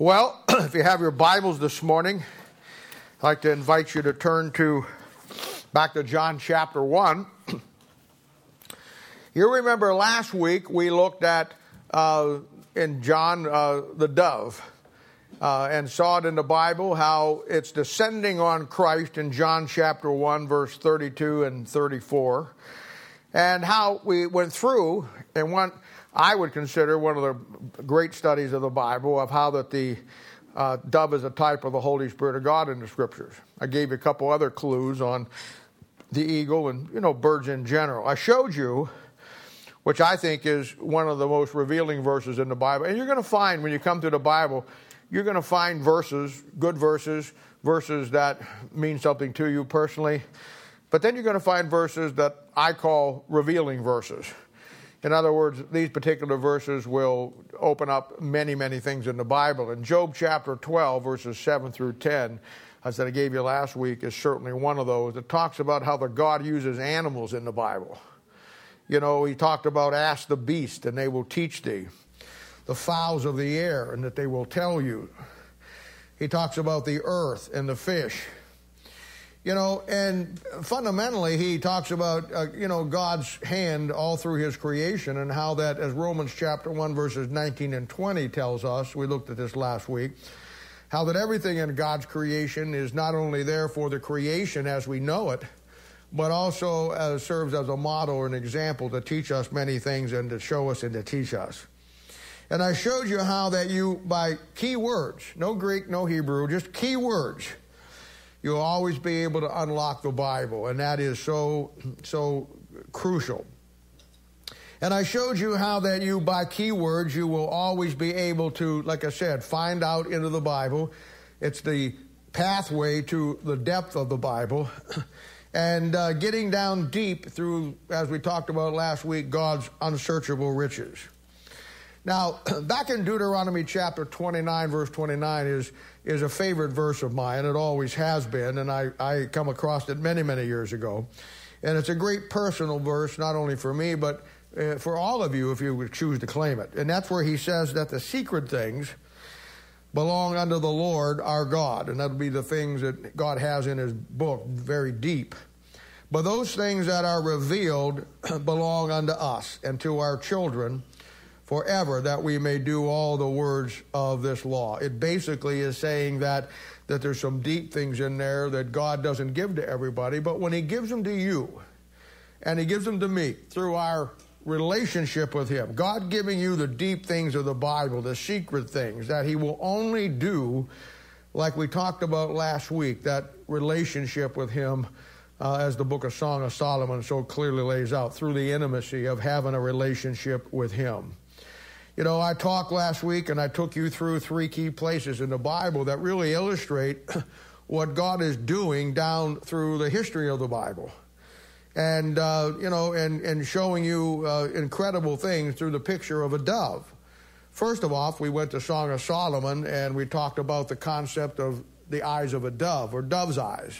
Well, if you have your Bibles this morning, I'd like to invite you to turn to back to John chapter 1. You remember last week we looked at uh, in John uh, the dove uh, and saw it in the Bible how it's descending on Christ in John chapter 1, verse 32 and 34, and how we went through and went I would consider one of the great studies of the Bible of how that the uh, dove is a type of the Holy Spirit of God in the Scriptures. I gave you a couple other clues on the eagle and you know birds in general. I showed you, which I think is one of the most revealing verses in the Bible. And you're going to find when you come to the Bible, you're going to find verses, good verses, verses that mean something to you personally. But then you're going to find verses that I call revealing verses. In other words, these particular verses will open up many, many things in the Bible. In Job chapter 12, verses 7 through 10, as I gave you last week, is certainly one of those. It talks about how the God uses animals in the Bible. You know, he talked about ask the beast, and they will teach thee, the fowls of the air, and that they will tell you. He talks about the earth and the fish you know, and fundamentally, he talks about, uh, you know, God's hand all through his creation and how that, as Romans chapter 1, verses 19 and 20 tells us, we looked at this last week, how that everything in God's creation is not only there for the creation as we know it, but also uh, serves as a model or an example to teach us many things and to show us and to teach us. And I showed you how that you, by key words, no Greek, no Hebrew, just key words, you'll always be able to unlock the Bible, and that is so, so crucial. And I showed you how that you, by keywords, you will always be able to, like I said, find out into the Bible. It's the pathway to the depth of the Bible. and uh, getting down deep through, as we talked about last week, God's unsearchable riches. Now, back in Deuteronomy chapter 29, verse 29 is, is a favorite verse of mine. It always has been, and I, I come across it many, many years ago. And it's a great personal verse, not only for me, but uh, for all of you if you would choose to claim it. And that's where he says that the secret things belong unto the Lord our God. And that'll be the things that God has in his book, very deep. But those things that are revealed belong unto us and to our children forever that we may do all the words of this law. It basically is saying that that there's some deep things in there that God doesn't give to everybody, but when he gives them to you and he gives them to me through our relationship with him, God giving you the deep things of the Bible, the secret things that he will only do like we talked about last week, that relationship with him uh, as the book of Song of Solomon so clearly lays out, through the intimacy of having a relationship with him. You know, I talked last week and I took you through three key places in the Bible that really illustrate what God is doing down through the history of the Bible. And, uh, you know, and, and showing you uh, incredible things through the picture of a dove. First of all, we went to Song of Solomon and we talked about the concept of the eyes of a dove or dove's eyes.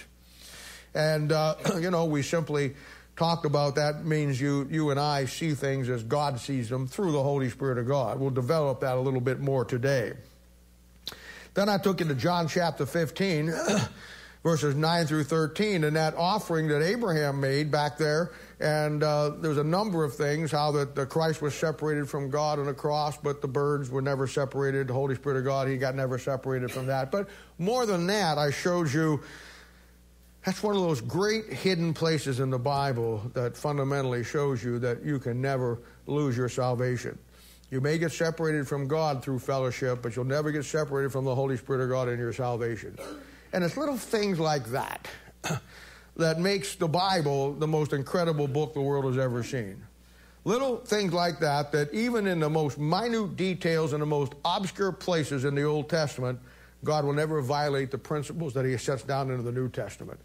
And, uh, you know, we simply talked about that means you, you and I see things as God sees them through the Holy Spirit of God. We'll develop that a little bit more today. Then I took you to John chapter 15, verses 9 through 13, and that offering that Abraham made back there. And uh, there's a number of things how that the Christ was separated from God on the cross, but the birds were never separated. The Holy Spirit of God, he got never separated from that. But more than that, I showed you that's one of those great hidden places in the Bible that fundamentally shows you that you can never lose your salvation. You may get separated from God through fellowship, but you'll never get separated from the Holy Spirit of God in your salvation. And it's little things like that that makes the Bible the most incredible book the world has ever seen. Little things like that, that even in the most minute details and the most obscure places in the Old Testament, God will never violate the principles that He sets down into the New Testament.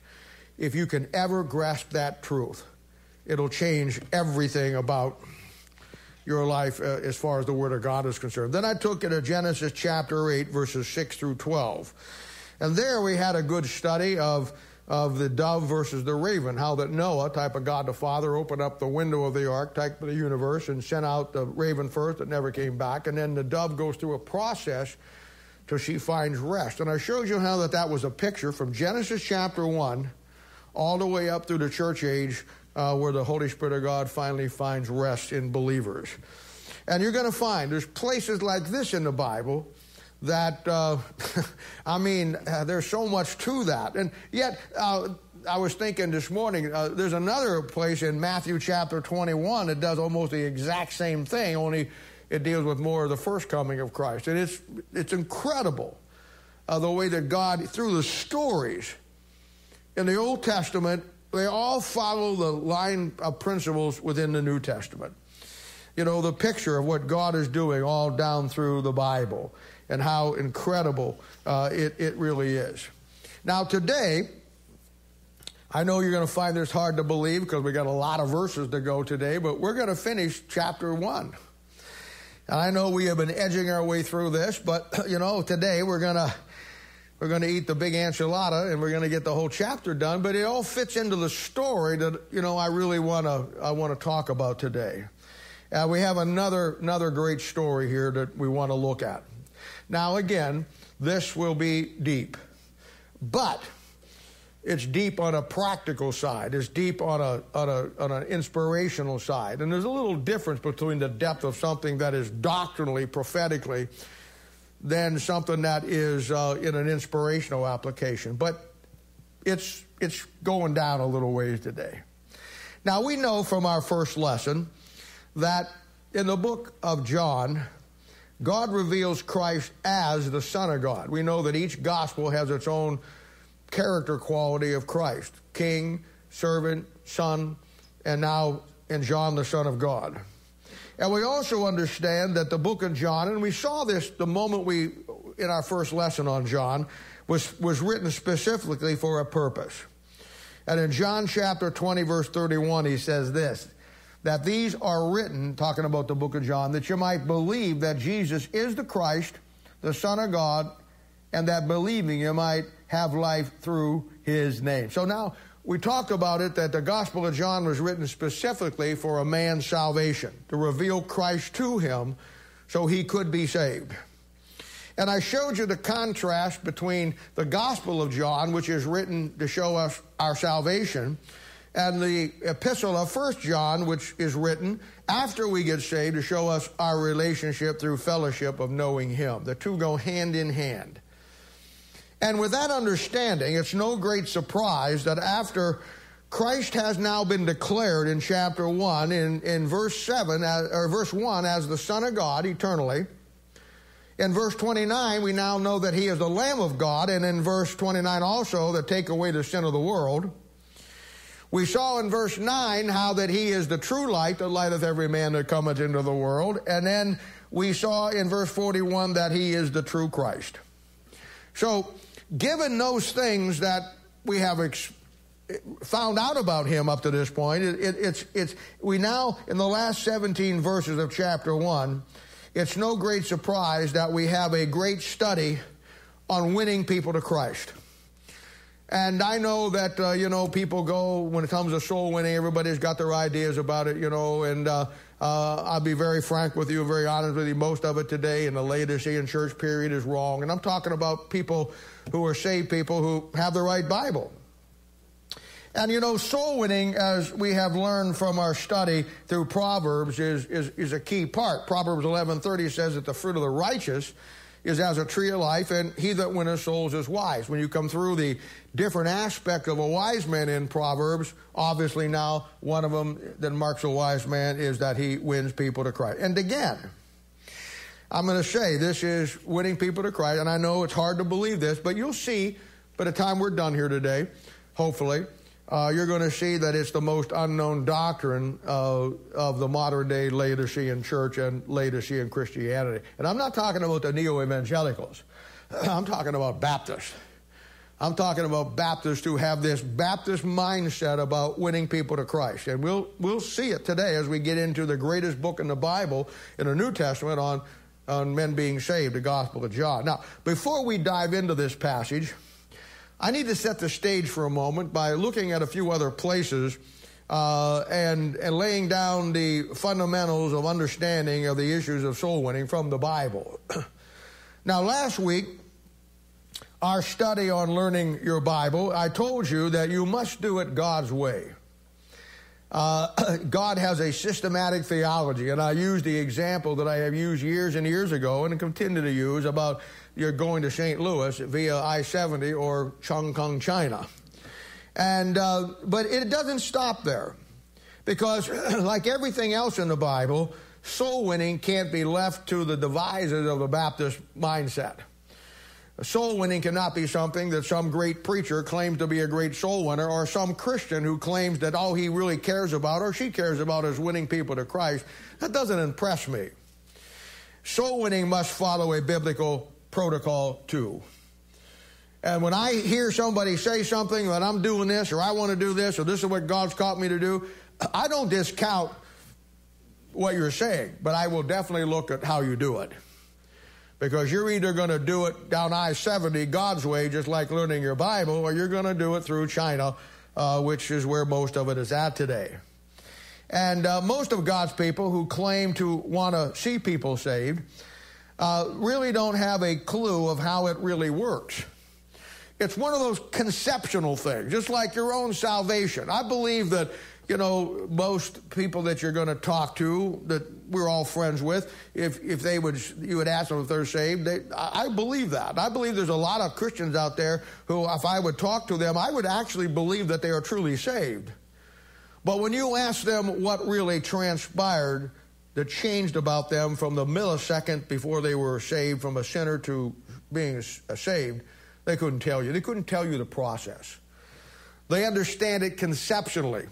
If you can ever grasp that truth, it'll change everything about your life uh, as far as the Word of God is concerned. Then I took it to Genesis chapter 8, verses 6 through 12. And there we had a good study of, of the dove versus the raven, how that Noah, type of God the Father, opened up the window of the ark, type of the universe, and sent out the raven first that never came back. And then the dove goes through a process till she finds rest. And I showed you how that that was a picture from Genesis chapter 1 all the way up through the church age uh, where the Holy Spirit of God finally finds rest in believers. And you're going to find there's places like this in the Bible that, uh, I mean, uh, there's so much to that. And yet, uh, I was thinking this morning, uh, there's another place in Matthew chapter 21 that does almost the exact same thing, only it deals with more of the first coming of Christ. And it's, it's incredible uh, the way that God, through the stories in the Old Testament, they all follow the line of principles within the New Testament. You know, the picture of what God is doing all down through the Bible and how incredible uh, it, it really is. Now, today, I know you're going to find this hard to believe because we got a lot of verses to go today, but we're going to finish chapter one. And I know we have been edging our way through this, but you know, today we're to we're to eat the big enchilada and we're to get the whole chapter done, but it all fits into the story that you know I really want to I want to talk about today. Uh, we have another another great story here that we want to look at. Now again, this will be deep. But it's deep on a practical side. It's deep on a, on a on an inspirational side. And there's a little difference between the depth of something that is doctrinally, prophetically, than something that is uh, in an inspirational application. But it's it's going down a little ways today. Now we know from our first lesson that in the book of John, God reveals Christ as the Son of God. We know that each gospel has its own character quality of Christ king, servant, son, and now in John, the Son of God. And we also understand that the book of John, and we saw this the moment we, in our first lesson on John, was, was written specifically for a purpose. And in John chapter 20, verse 31, he says this that these are written, talking about the book of John, that you might believe that Jesus is the Christ, the Son of God, and that believing you might have life through his name. So now we talked about it that the Gospel of John was written specifically for a man's salvation, to reveal Christ to him so he could be saved. And I showed you the contrast between the Gospel of John, which is written to show us our salvation, and the epistle of First John, which is written after we get saved to show us our relationship through fellowship of knowing him. The two go hand in hand. And with that understanding, it's no great surprise that after Christ has now been declared in chapter 1, in, in verse 7, as, or verse 1, as the Son of God eternally. In verse 29, we now know that he is the Lamb of God, and in verse 29 also, that take away the sin of the world. We saw in verse 9 how that he is the true light that lighteth every man that cometh into the world. And then we saw in verse 41 that he is the true Christ. So, given those things that we have ex- found out about him up to this point, it, it, it's, it's, we now, in the last 17 verses of chapter 1, it's no great surprise that we have a great study on winning people to Christ. And I know that, uh, you know, people go, when it comes to soul winning, everybody's got their ideas about it, you know, and uh, uh, I'll be very frank with you, very honest with you. Most of it today in the Laodicean church period is wrong. And I'm talking about people who are saved people who have the right Bible. And you know, soul winning, as we have learned from our study through Proverbs, is, is, is a key part. Proverbs 11.30 says that the fruit of the righteous is as a tree of life, and he that winneth souls is wise. When you come through the different aspect of a wise man in Proverbs, obviously now one of them that marks a wise man is that he wins people to Christ. And again, I'm going to say this is winning people to Christ, and I know it's hard to believe this, but you'll see by the time we're done here today, hopefully, uh, you're going to see that it's the most unknown doctrine uh, of the modern day Laodicean church and Laodicean Christianity. And I'm not talking about the neo evangelicals, I'm talking about Baptists. I'm talking about Baptists who have this Baptist mindset about winning people to Christ. And we'll, we'll see it today as we get into the greatest book in the Bible, in the New Testament, on on men being saved, the Gospel of John. Now, before we dive into this passage, I need to set the stage for a moment by looking at a few other places uh, and, and laying down the fundamentals of understanding of the issues of soul winning from the Bible. Now, last week, our study on learning your Bible, I told you that you must do it God's way. Uh, God has a systematic theology, and I used the example that I have used years and years ago and continue to use about you're going to St. Louis via I-70 or Chongqing, China. And, uh, but it doesn't stop there because like everything else in the Bible, soul winning can't be left to the devices of the Baptist mindset. Soul winning cannot be something that some great preacher claims to be a great soul winner or some Christian who claims that all he really cares about or she cares about is winning people to Christ. That doesn't impress me. Soul winning must follow a biblical protocol too. And when I hear somebody say something that I'm doing this or I want to do this or this is what God's called me to do, I don't discount what you're saying, but I will definitely look at how you do it. Because you're either going to do it down I 70 God's way, just like learning your Bible, or you're going to do it through China, uh, which is where most of it is at today. And uh, most of God's people who claim to want to see people saved uh, really don't have a clue of how it really works. It's one of those conceptual things, just like your own salvation. I believe that you know, most people that you're going to talk to that we're all friends with, if, if they would, you would ask them if they're saved. They, I believe that. I believe there's a lot of Christians out there who, if I would talk to them, I would actually believe that they are truly saved. But when you ask them what really transpired that changed about them from the millisecond before they were saved from a sinner to being uh, saved, they couldn't tell you. They couldn't tell you the process. They understand it conceptually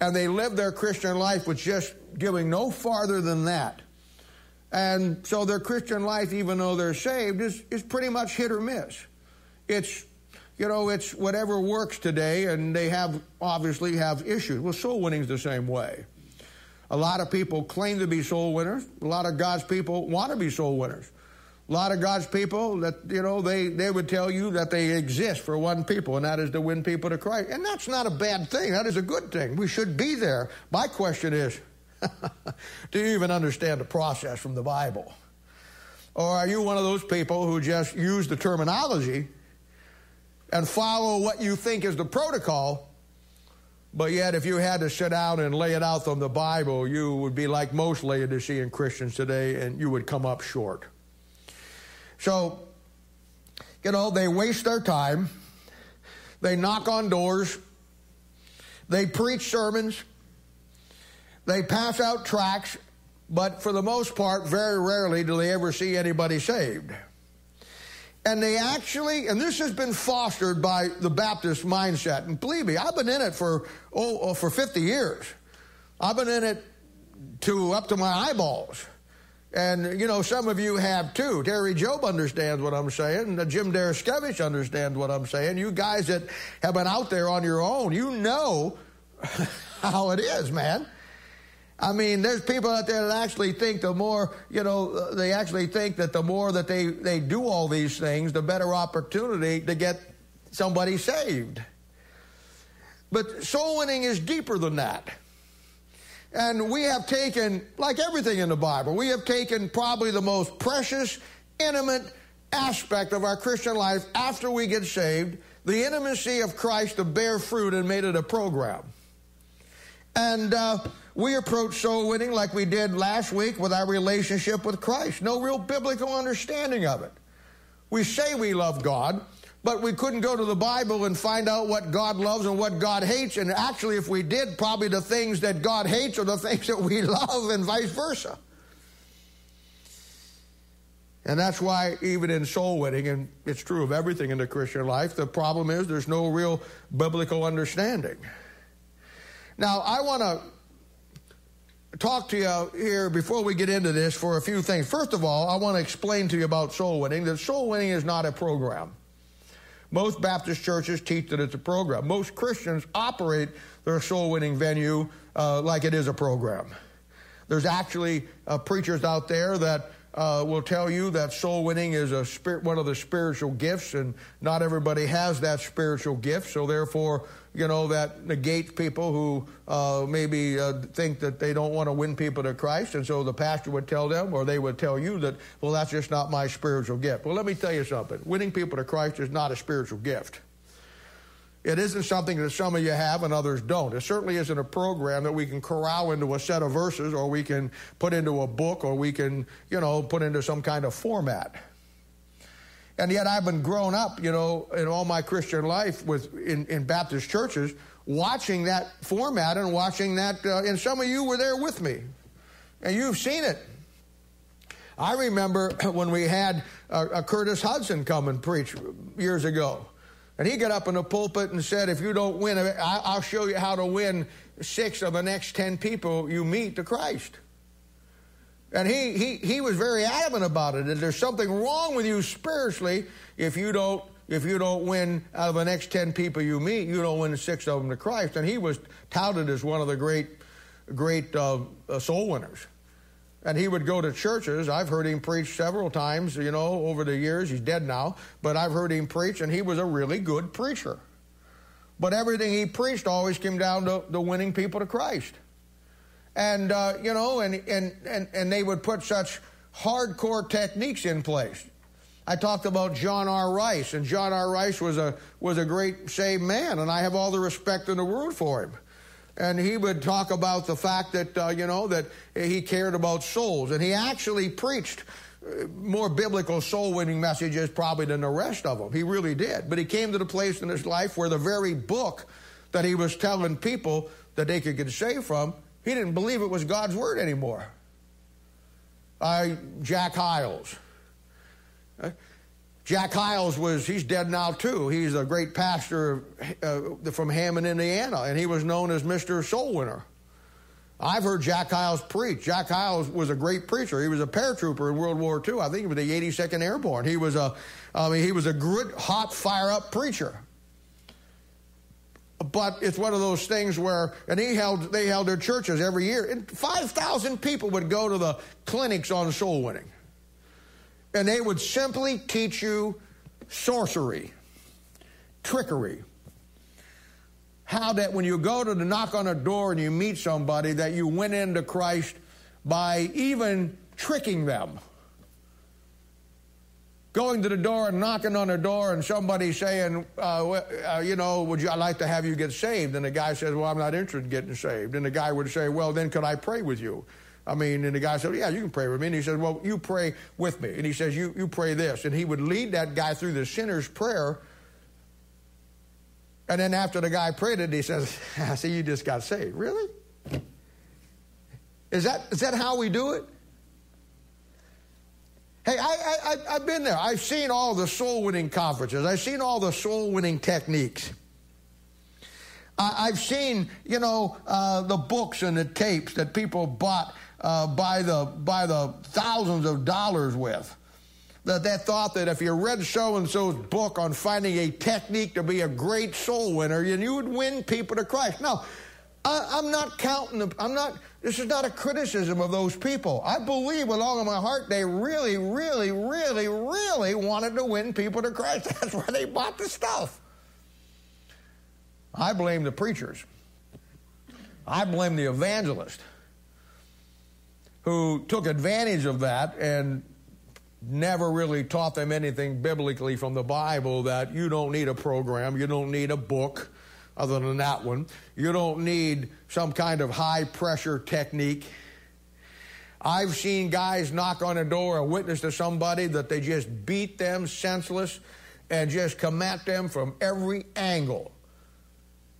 and they live their Christian life with just giving no farther than that. And so their Christian life, even though they're saved, is, is pretty much hit or miss. It's, you know, it's whatever works today, and they have obviously have issues. Well, soul winning's the same way. A lot of people claim to be soul winners. A lot of God's people want to be soul winners. A lot of God's people that, you know, they, they would tell you that they exist for one people, and that is to win people to Christ. And that's not a bad thing. That is a good thing. We should be there. My question is, do you even understand the process from the Bible? Or are you one of those people who just use the terminology and follow what you think is the protocol, but yet if you had to sit down and lay it out from the Bible, you would be like most Laodicean Christians today and you would come up short. So, you know, they waste their time. They knock on doors. They preach sermons. They pass out tracts, but for the most part, very rarely do they ever see anybody saved. And they actually, and this has been fostered by the Baptist mindset. And believe me, I've been in it for oh, oh for 50 years. I've been in it to up to my eyeballs. And, you know, some of you have too. Terry Job understands what I'm saying. Jim Deriskevich understands what I'm saying. You guys that have been out there on your own, you know how it is, man. I mean, there's people out there that actually think the more, you know, they actually think that the more that they, they do all these things, the better opportunity to get somebody saved. But soul winning is deeper than that. And we have taken, like everything in the Bible, we have taken probably the most precious, intimate aspect of our Christian life after we get saved, the intimacy of Christ to bear fruit and made it a program. And uh, we approach soul winning like we did last week with our relationship with Christ. No real biblical understanding of it. We say we love God, but we couldn't go to the Bible and find out what God loves and what God hates. And actually, if we did, probably the things that God hates are the things that we love, and vice versa. And that's why, even in soul winning, and it's true of everything in the Christian life, the problem is there's no real biblical understanding. Now, I want to talk to you here before we get into this for a few things. First of all, I want to explain to you about soul winning that soul winning is not a program. Most Baptist churches teach that it's a program. Most Christians operate their soul winning venue uh, like it is a program. There's actually uh, preachers out there that uh, will tell you that soul winning is a spirit, one of the spiritual gifts, and not everybody has that spiritual gift. So therefore, you know that negates people who uh, maybe uh, think that they don't want to win people to Christ, and so the pastor would tell them, or they would tell you that, well, that's just not my spiritual gift. Well, let me tell you something: winning people to Christ is not a spiritual gift. It isn't something that some of you have and others don't. It certainly isn't a program that we can corral into a set of verses or we can put into a book or we can, you know, put into some kind of format. And yet I've been grown up, you know, in all my Christian life with in, in Baptist churches, watching that format and watching that, uh, and some of you were there with me, and you've seen it. I remember when we had uh, Curtis Hutson come and preach years ago. And he got up in the pulpit and said, If you don't win, I'll show you how to win six of the next ten people you meet to Christ. And he, he, he was very adamant about it. That there's something wrong with you spiritually if you don't if you don't win out of the next ten people you meet, you don't win six of them to Christ. And he was touted as one of the great great uh, soul winners. And he would go to churches. I've heard him preach several times, you know, over the years. He's dead now, but I've heard him preach, and he was a really good preacher. But everything he preached always came down to, the winning people to Christ. And, uh, you know, and, and, and, and they would put such hardcore techniques in place. I talked about John R. Rice, and John R. Rice was a, was a great saved man, and I have all the respect in the world for him and he would talk about the fact that uh, you know that he cared about souls, and he actually preached uh, more biblical soul winning messages probably than the rest of them. He really did. But he came to the place in his life where the very book that he was telling people that they could get saved from, he didn't believe it was God's word anymore. Uh, Jack Hyles. Jack Hyles was, he's dead now too. He's a great pastor uh, from Hammond, Indiana, and he was known as Mr. Soul Winner. I've heard Jack Hyles preach. Jack Hyles was a great preacher. He was a paratrooper in World War II. I think he was the 82nd Airborne. He was a, I mean, he was a good, hot, fire up preacher. But it's one of those things where, and he held, they held their churches every year. And 5,000 people would go to the clinics on soul winning and they would simply teach you sorcery, trickery. How that when you go to the knock on a door and you meet somebody, that you went into Christ by even tricking them. Going to the door and knocking on the door, and somebody saying, uh, uh, you know, would you I'd like to have you get saved? And the guy says, well, I'm not interested in getting saved. And the guy would say, well, then could I pray with you? I mean, and the guy said, Yeah, you can pray with me. And he said, Well, you pray with me. And he says, You, you pray this. And he would lead that guy through the sinner's prayer. And then after the guy prayed it, he says, I see you just got saved. Really? Is that, is that how we do it? Hey, I, I, I've been there. I've seen all the soul winning conferences, I've seen all the soul winning techniques. I've seen, you know, uh, the books and the tapes that people bought uh, by, the, by the thousands of dollars with. That they thought that if you read so and so's book on finding a technique to be a great soul winner, you would win people to Christ. No, I, am not counting, I'm not, this is not a criticism of those people. I believe with all of my heart they really, really, really, really wanted to win people to Christ. That's why they bought the stuff. I blame the preachers. I blame the evangelist who took advantage of that and never really taught them anything biblically from the Bible that you don't need a program, you don't need a book other than that one, you don't need some kind of high pressure technique. I've seen guys knock on a door and witness to somebody that they just beat them senseless and just come at them from every angle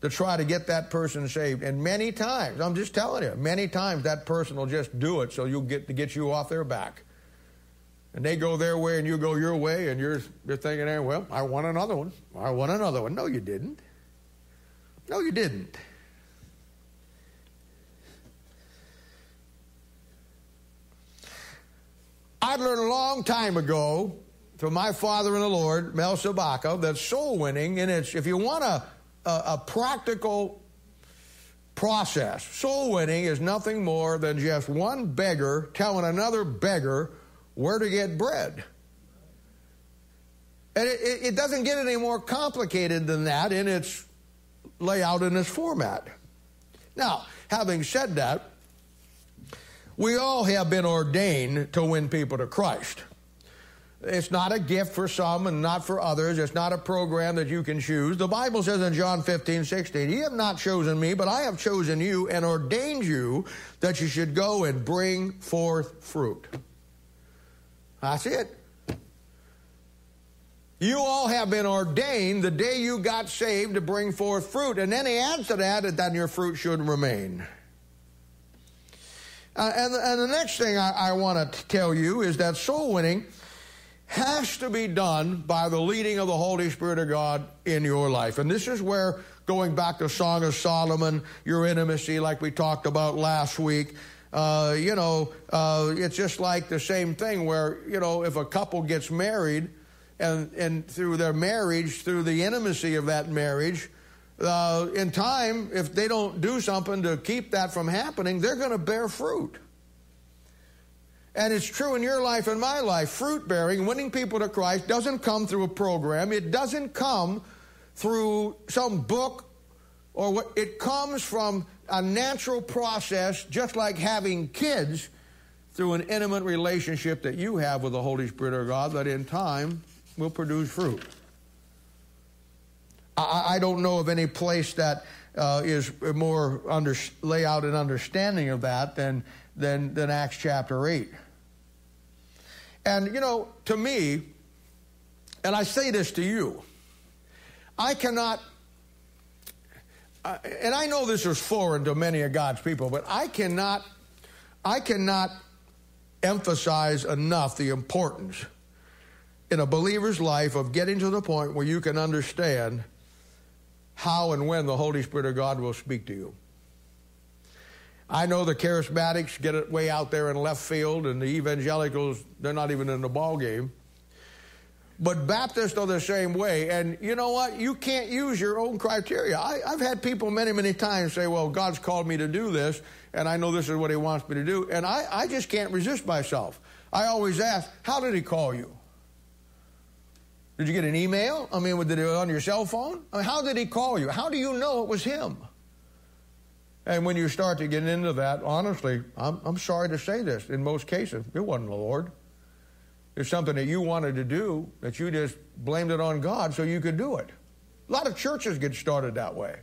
to try to get that person saved. And many times, I'm just telling you, many times that person will just do it so you'll get to get you off their back. And they go their way and you go your way, and you're, you're thinking, well, I want another one. I want another one. No, you didn't. No, you didn't. I learned a long time ago from my father in the Lord, Mel Sabaka, that soul winning, and it's if you want to a, a practical process. Soul winning is nothing more than just one beggar telling another beggar where to get bread. And it, it, doesn't get any more complicated than that in its layout in its format. Now, having said that, we all have been ordained to win people to Christ. It's not a gift for some and not for others. It's not a program that you can choose. The Bible says in John 15, 16, Ye have not chosen me, but I have chosen you and ordained you that you should go and bring forth fruit. That's it. You all have been ordained the day you got saved to bring forth fruit. And then he adds to that, that your fruit should remain. Uh, and, and, the next thing I, I want to tell you is that soul winning has to be done by the leading of the Holy Spirit of God in your life. And this is where, going back to Song of Solomon, your intimacy, like we talked about last week, uh, you know, uh, it's just like the same thing where, you know, if a couple gets married and, and through their marriage, through the intimacy of that marriage, uh, in time, if they don't do something to keep that from happening, they're going to bear fruit. And it's true in your life and my life. Fruit bearing, winning people to Christ, doesn't come through a program. It doesn't come through some book or what. It comes from a natural process, just like having kids, through an intimate relationship that you have with the Holy Spirit of God, that in time will produce fruit. I, I don't know of any place that uh, is more under, lay out an understanding of that than than, than Acts chapter 8. And, you know, to me, and I say this to you, I cannot, uh, and I know this is foreign to many of God's people, but I cannot, I cannot emphasize enough the importance in a believer's life of getting to the point where you can understand how and when the Holy Spirit of God will speak to you. I know the charismatics get it way out there in left field, and the evangelicals, they're not even in the ball game. But Baptists are the same way. And you know what? You can't use your own criteria. I, have had people many, many times say, well, God's called me to do this, and I know this is what He wants me to do. And I, I just can't resist myself. I always ask, how did He call you? Did you get an email? I mean, did it on your cell phone? I mean, how did He call you? How do you know it was Him? And when you start to get into that, honestly, I'm, I'm sorry to say this, in most cases, it wasn't the Lord. It's something that you wanted to do that you just blamed it on God so you could do it. A lot of churches get started that way.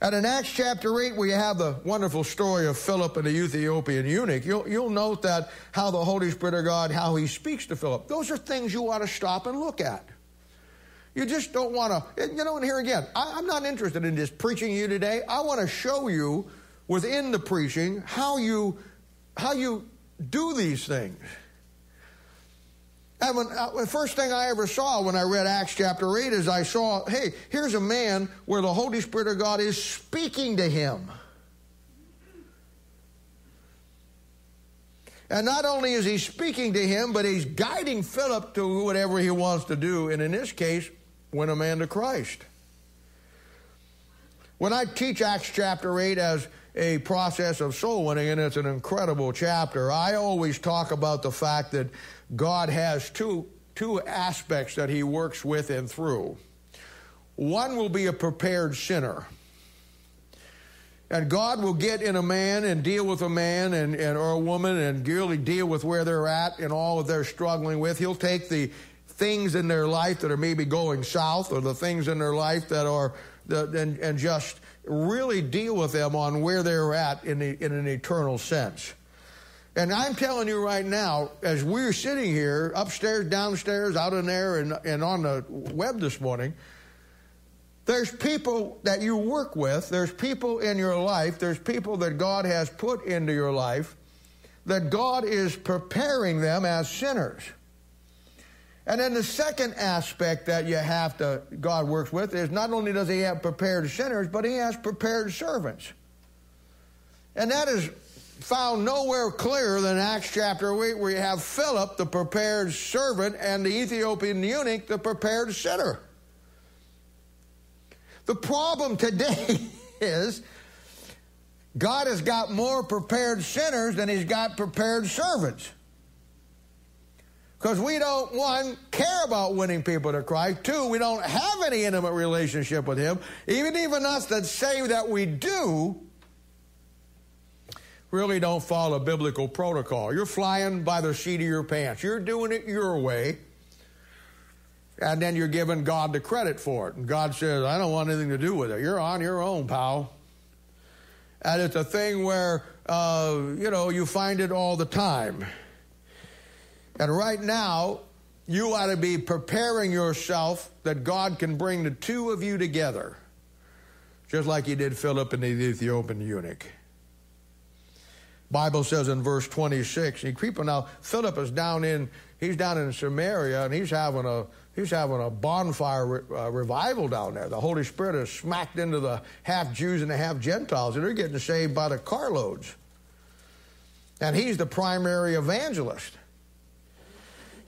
And in Acts chapter 8, we have the wonderful story of Philip and the Ethiopian eunuch. You'll, you'll note that how the Holy Spirit of God, how he speaks to Philip. Those are things you ought to stop and look at. You just don't want to, you know, and here again, I, am not interested in just preaching you today. I want to show you within the preaching how you, how you do these things. And when, uh, the first thing I ever saw when I read Acts chapter 8 is I saw, hey, here's a man where the Holy Spirit of God is speaking to him. And not only is he speaking to him, but he's guiding Philip to whatever he wants to do. And in this case, win a man to Christ. When I teach Acts chapter 8 as a process of soul winning, and it's an incredible chapter, I always talk about the fact that God has two, two aspects that He works with and through. One will be a prepared sinner. And God will get in a man and deal with a man and, and or a woman and really deal with where they're at and all that they're struggling with. He'll take the things in their life that are maybe going south or the things in their life that are the, and, and just really deal with them on where they're at in, the, in an eternal sense. And I'm telling you right now, as we're sitting here, upstairs, downstairs, out in there, and, and on the web this morning, there's people that you work with, there's people in your life, there's people that God has put into your life that God is preparing them as sinners. And then the second aspect that you have to, God works with is not only does he have prepared sinners, but he has prepared servants. And that is found nowhere clearer than Acts chapter 8, where you have Philip, the prepared servant, and the Ethiopian eunuch, the prepared sinner. The problem today is God has got more prepared sinners than he's got prepared servants. Because we don't, one, care about winning people to Christ. Two, we don't have any intimate relationship with him. Even even us that say that we do, really don't follow biblical protocol. You're flying by the seat of your pants. You're doing it your way. And then you're giving God the credit for it. And God says, I don't want anything to do with it. You're on your own, pal. And it's a thing where, uh, you know, you find it all the time. And right now, you ought to be preparing yourself that God can bring the two of you together, just like he did Philip and the Ethiopian eunuch. Bible says in verse 26, he creeping now, Philip is down in, he's down in Samaria and he's having a, he's having a bonfire re, uh, revival down there. The Holy Spirit has smacked into the half Jews and the half Gentiles and they're getting saved by the carloads. And he's the primary evangelist.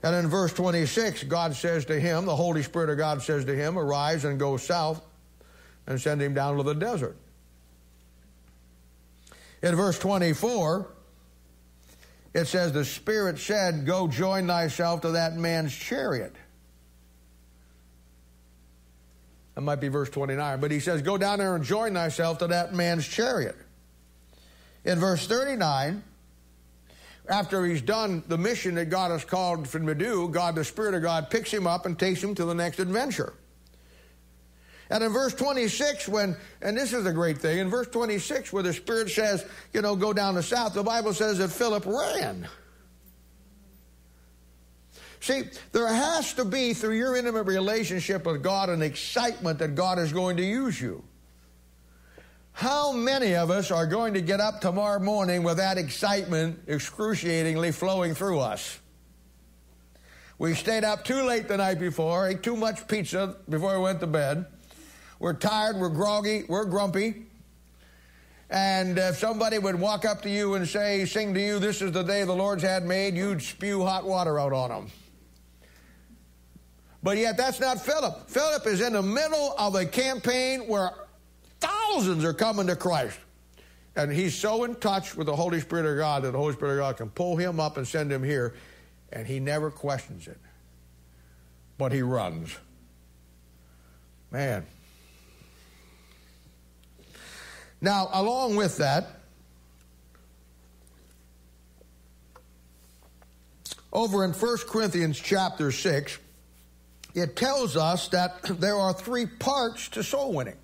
And in verse 26, God says to him, the Holy Spirit of God says to him, Arise and go south and send him down to the desert. In verse 24, it says, The Spirit said, Go join thyself to that man's chariot. That might be verse 29, but he says, Go down there and join thyself to that man's chariot. In verse 39, after he's done the mission that God has called him to do, God, the Spirit of God, picks him up and takes him to the next adventure. And in verse 26, when, and this is a great thing, in verse 26, where the Spirit says, you know, go down the south, the Bible says that Philip ran. See, there has to be, through your intimate relationship with God, an excitement that God is going to use you. How many of us are going to get up tomorrow morning with that excitement excruciatingly flowing through us? We stayed up too late the night before, ate too much pizza before we went to bed. We're tired, we're groggy, we're grumpy. And if somebody would walk up to you and say, Sing to you, this is the day the Lord's had made, you'd spew hot water out on them. But yet, that's not Philip. Philip is in the middle of a campaign where Thousands are coming to Christ. And he's so in touch with the Holy Spirit of God that the Holy Spirit of God can pull him up and send him here, and he never questions it. But he runs. Man. Now, along with that, over in 1 Corinthians chapter 6, it tells us that there are three parts to soul winning.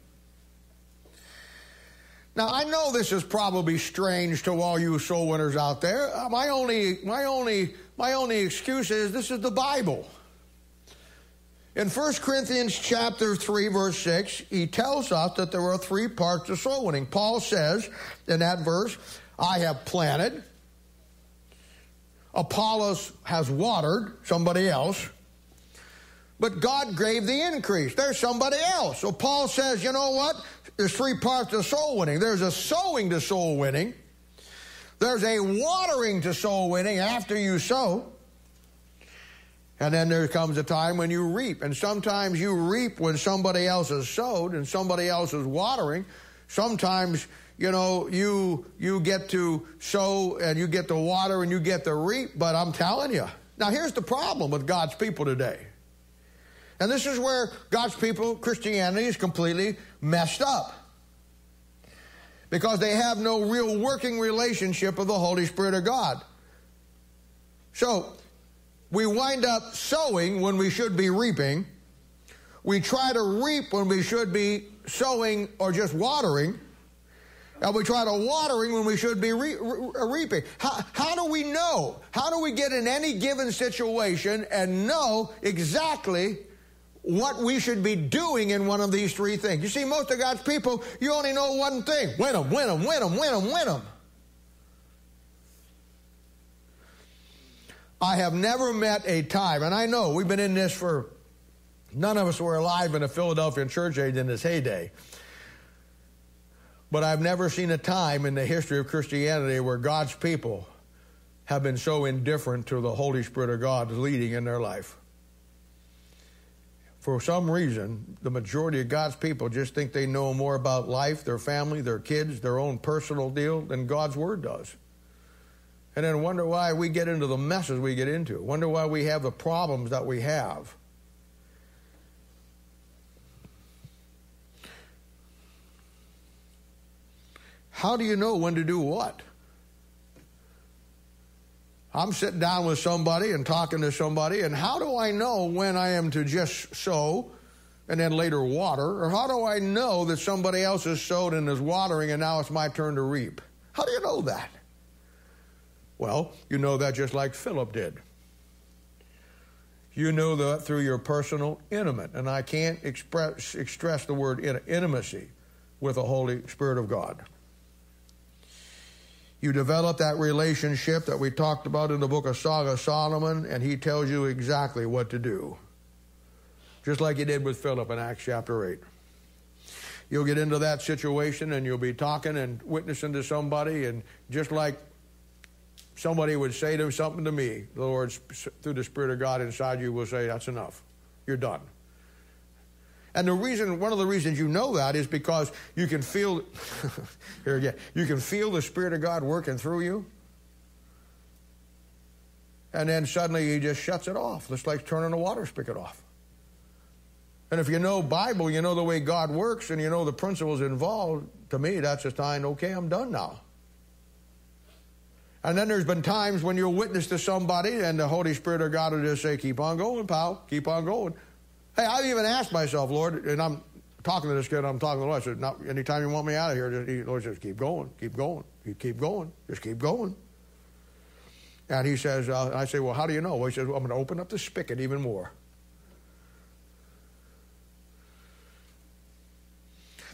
Now I know this is probably strange to all you soul winners out there. Uh, my only, my only, my only excuse is this is the Bible. In 1 Corinthians chapter 3 verse 6, he tells us that there are three parts of soul winning. Paul says in that verse, I have planted, Apollos has watered, somebody else, but God gave the increase. There's somebody else. So Paul says, you know what? There's three parts to soul winning. There's a sowing to soul winning. There's a watering to soul winning after you sow. And then there comes a time when you reap. And sometimes you reap when somebody else has sowed and somebody else is watering. Sometimes, you know, you you get to sow and you get to water and you get to reap, but I'm telling you. Now here's the problem with God's people today. And this is where God's people, Christianity, is completely messed up. Because they have no real working relationship with the Holy Spirit of God. So, we wind up sowing when we should be reaping. We try to reap when we should be sowing or just watering. And we try to watering when we should be re- re- uh, reaping. How, how do we know? How do we get in any given situation and know exactly what we should be doing in one of these three things. You see, most of God's people, you only know one thing win them, win them, win them, win them, win them. I have never met a time, and I know we've been in this for, none of us were alive in the Philadelphia church age in this heyday. But I've never seen a time in the history of Christianity where God's people have been so indifferent to the Holy Spirit of God leading in their life. For some reason, the majority of God's people just think they know more about life, their family, their kids, their own personal deal than God's Word does. And then wonder why we get into the messes we get into. Wonder why we have the problems that we have. How do you know when to do what? I'm sitting down with somebody and talking to somebody, and how do I know when I am to just sow and then later water? Or how do I know that somebody else has sowed and is watering and now it's my turn to reap? How do you know that? Well, you know that just like Philip did. You know that through your personal intimate, and I can't express, express the word intimacy with the Holy Spirit of God. You develop that relationship that we talked about in the book of of Solomon, and he tells you exactly what to do. Just like he did with Philip in Acts chapter 8. You'll get into that situation and you'll be talking and witnessing to somebody, and just like somebody would say to something to me, the Lord, through the Spirit of God inside you, will say, That's enough. You're done. And the reason, one of the reasons you know that is because you can feel, here again, you can feel the Spirit of God working through you. And then suddenly he just shuts it off. It's like turning a water spigot off. And if you know Bible, you know the way God works, and you know the principles involved, to me, that's a sign, okay, I'm done now. And then there's been times when you'll witness to somebody, and the Holy Spirit of God will just say, keep on going, pal, keep on going. Hey, I've even asked myself, Lord, and I'm talking to this kid, I'm talking to the Lord. I said, not, anytime you want me out of here, the Lord says, keep going, keep going, keep going, just keep going. And he says, uh, I say, well, how do you know? Well, he says, well, I'm going to open up the spigot even more.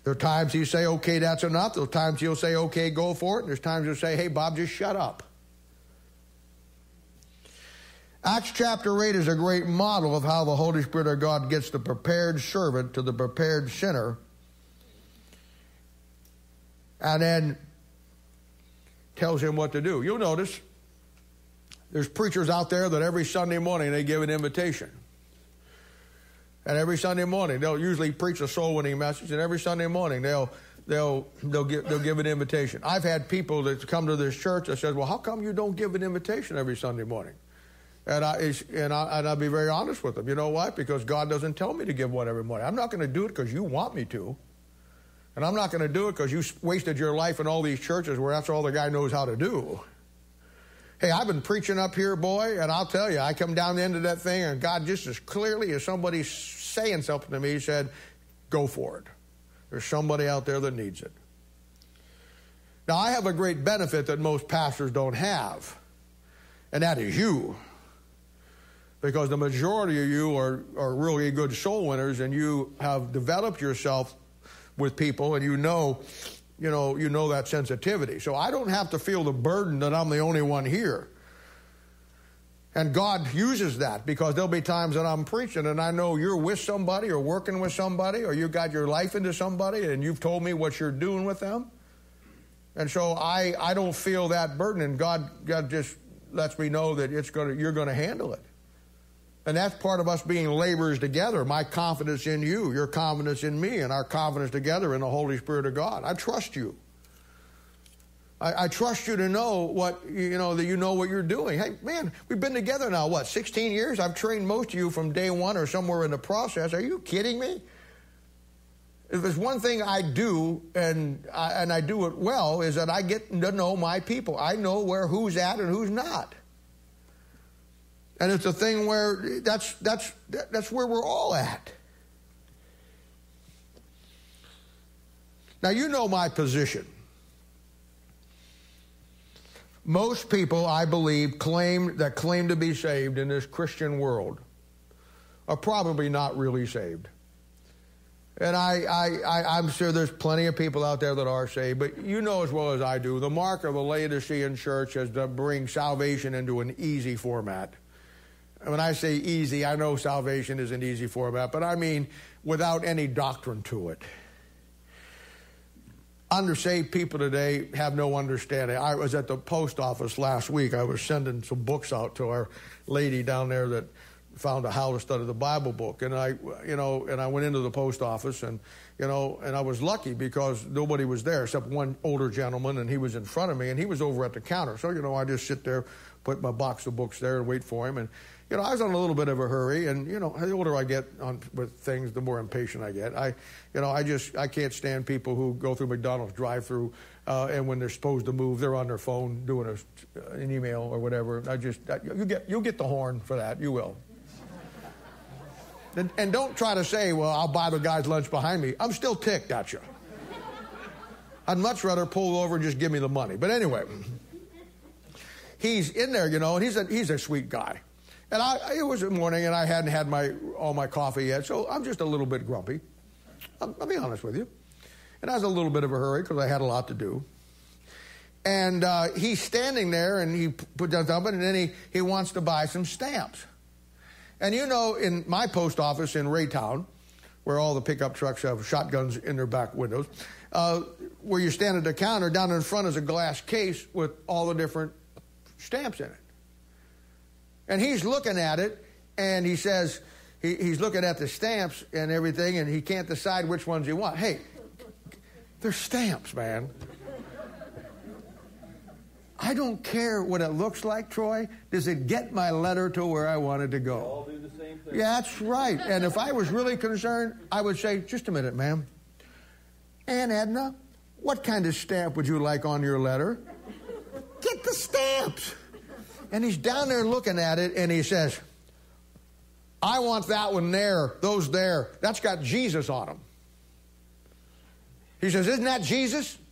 There are times he say, okay, that's enough. There are times he'll say, okay, go for it. And there's times he'll say, hey, Bob, just shut up. Acts chapter 8 is a great model of how the Holy Spirit of God gets the prepared servant to the prepared sinner. And then tells him what to do. You'll notice there's preachers out there that every Sunday morning they give an invitation. And every Sunday morning they'll usually preach a soul winning message, and every Sunday morning they'll they'll they'll give they'll give an invitation. I've had people that come to this church that says, "Well, how come you don't give an invitation every Sunday morning?" And, I, and, I, and I'll be very honest with them. You know why? Because God doesn't tell me to give one every morning. I'm not going to do it because you want me to. And I'm not going to do it because you wasted your life in all these churches where that's all the guy knows how to do. Hey, I've been preaching up here, boy, and I'll tell you, I come down the end of that thing, and God, just as clearly as somebody saying something to me, said, Go for it. There's somebody out there that needs it. Now, I have a great benefit that most pastors don't have, and that is you because the majority of you are, are really good soul winners and you have developed yourself with people and you know you know you know that sensitivity. So i don't have to feel the burden that i'm the only one here. And god uses that because there'll be times that i'm preaching and i know you're with somebody or working with somebody or you got your life into somebody and you've told me what you're doing with them. And so i i don't feel that burden and god god just lets me know that it's going to you're going to handle it and that's part of us being laborers together. My confidence in you, your confidence in me, and our confidence together in the Holy Spirit of God. I trust you. I, I, trust you to know what you know that you know what you're doing. Hey, man, we've been together now. What, 16 years? I've trained most of you from day one or somewhere in the process. Are you kidding me? If there's one thing I do and I, and I do it well is that I get to know my people. I know where who's at and who's not. And it's a thing where that's, that's, that's where we're all at. Now, you know my position. Most people, I believe, claim that claim to be saved in this Christian world are probably not really saved. And I, I, I, am sure there's plenty of people out there that are saved, but you know as well as I do, the mark of the Laodicean church is to bring salvation into an easy format. When I say easy, I know salvation isn't easy for format, but I mean without any doctrine to it. Undersaved people today have no understanding. I was at the post office last week. I was sending some books out to our lady down there that found a how to study the Bible book, and I, you know, and I went into the post office, and you know, and I was lucky because nobody was there except one older gentleman, and he was in front of me, and he was over at the counter. So you know, I just sit there, put my box of books there, and wait for him, and you know, I was on a little bit of a hurry, and you know, the older I get on with things, the more impatient I get. I, you know, I just I can't stand people who go through McDonald's drive-through, uh, and when they're supposed to move, they're on their phone doing a, an email or whatever. I just I, you get you'll get the horn for that. You will. And, and don't try to say, well, I'll buy the guy's lunch behind me. I'm still ticked at you. I'd much rather pull over and just give me the money. But anyway, he's in there, you know, and he's a, he's a sweet guy. And I, it was morning, and I hadn't had my all my coffee yet, so I'm just a little bit grumpy. I'll, I'll be honest with you. And I was a little bit of a hurry because I had a lot to do. And uh, he's standing there, and he put down something, and then he, he wants to buy some stamps. And you know, in my post office in Raytown, where all the pickup trucks have shotguns in their back windows, uh, where you stand at the counter, down in front is a glass case with all the different stamps in it. And he's looking at it, and he says, he, he's looking at the stamps and everything, and he can't decide which ones he wants. Hey, they're stamps, man. I don't care what it looks like, Troy. Does it get my letter to where I wanted to go? All do the same thing. Yeah, that's right. And if I was really concerned, I would say, just a minute, ma'am. Aunt Edna, what kind of stamp would you like on your letter? Get the stamps. And he's down there looking at it and he says, I want that one there, those there. That's got Jesus on them. He says, Isn't that Jesus?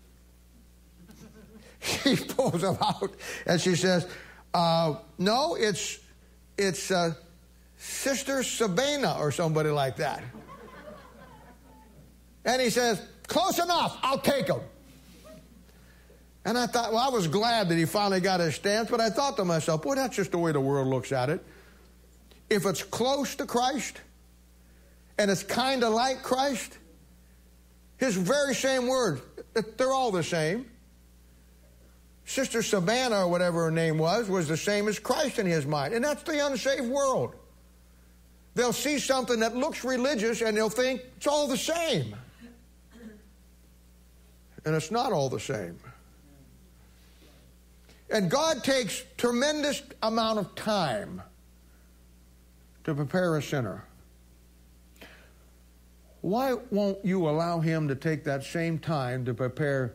She pulls them out and she says, uh, No, it's, it's uh, Sister Sabina or somebody like that. And he says, Close enough, I'll take them. And I thought, well, I was glad that he finally got his stance, but I thought to myself, boy, that's just the way the world looks at it. If it's close to Christ and it's kind of like Christ, his very same word, they're all the same. Sister Savannah, or whatever her name was, was the same as Christ in his mind. And that's the unsaved world. They'll see something that looks religious and they'll think it's all the same. And it's not all the same. And God takes tremendous amount of time to prepare a sinner. Why won't you allow him to take that same time to prepare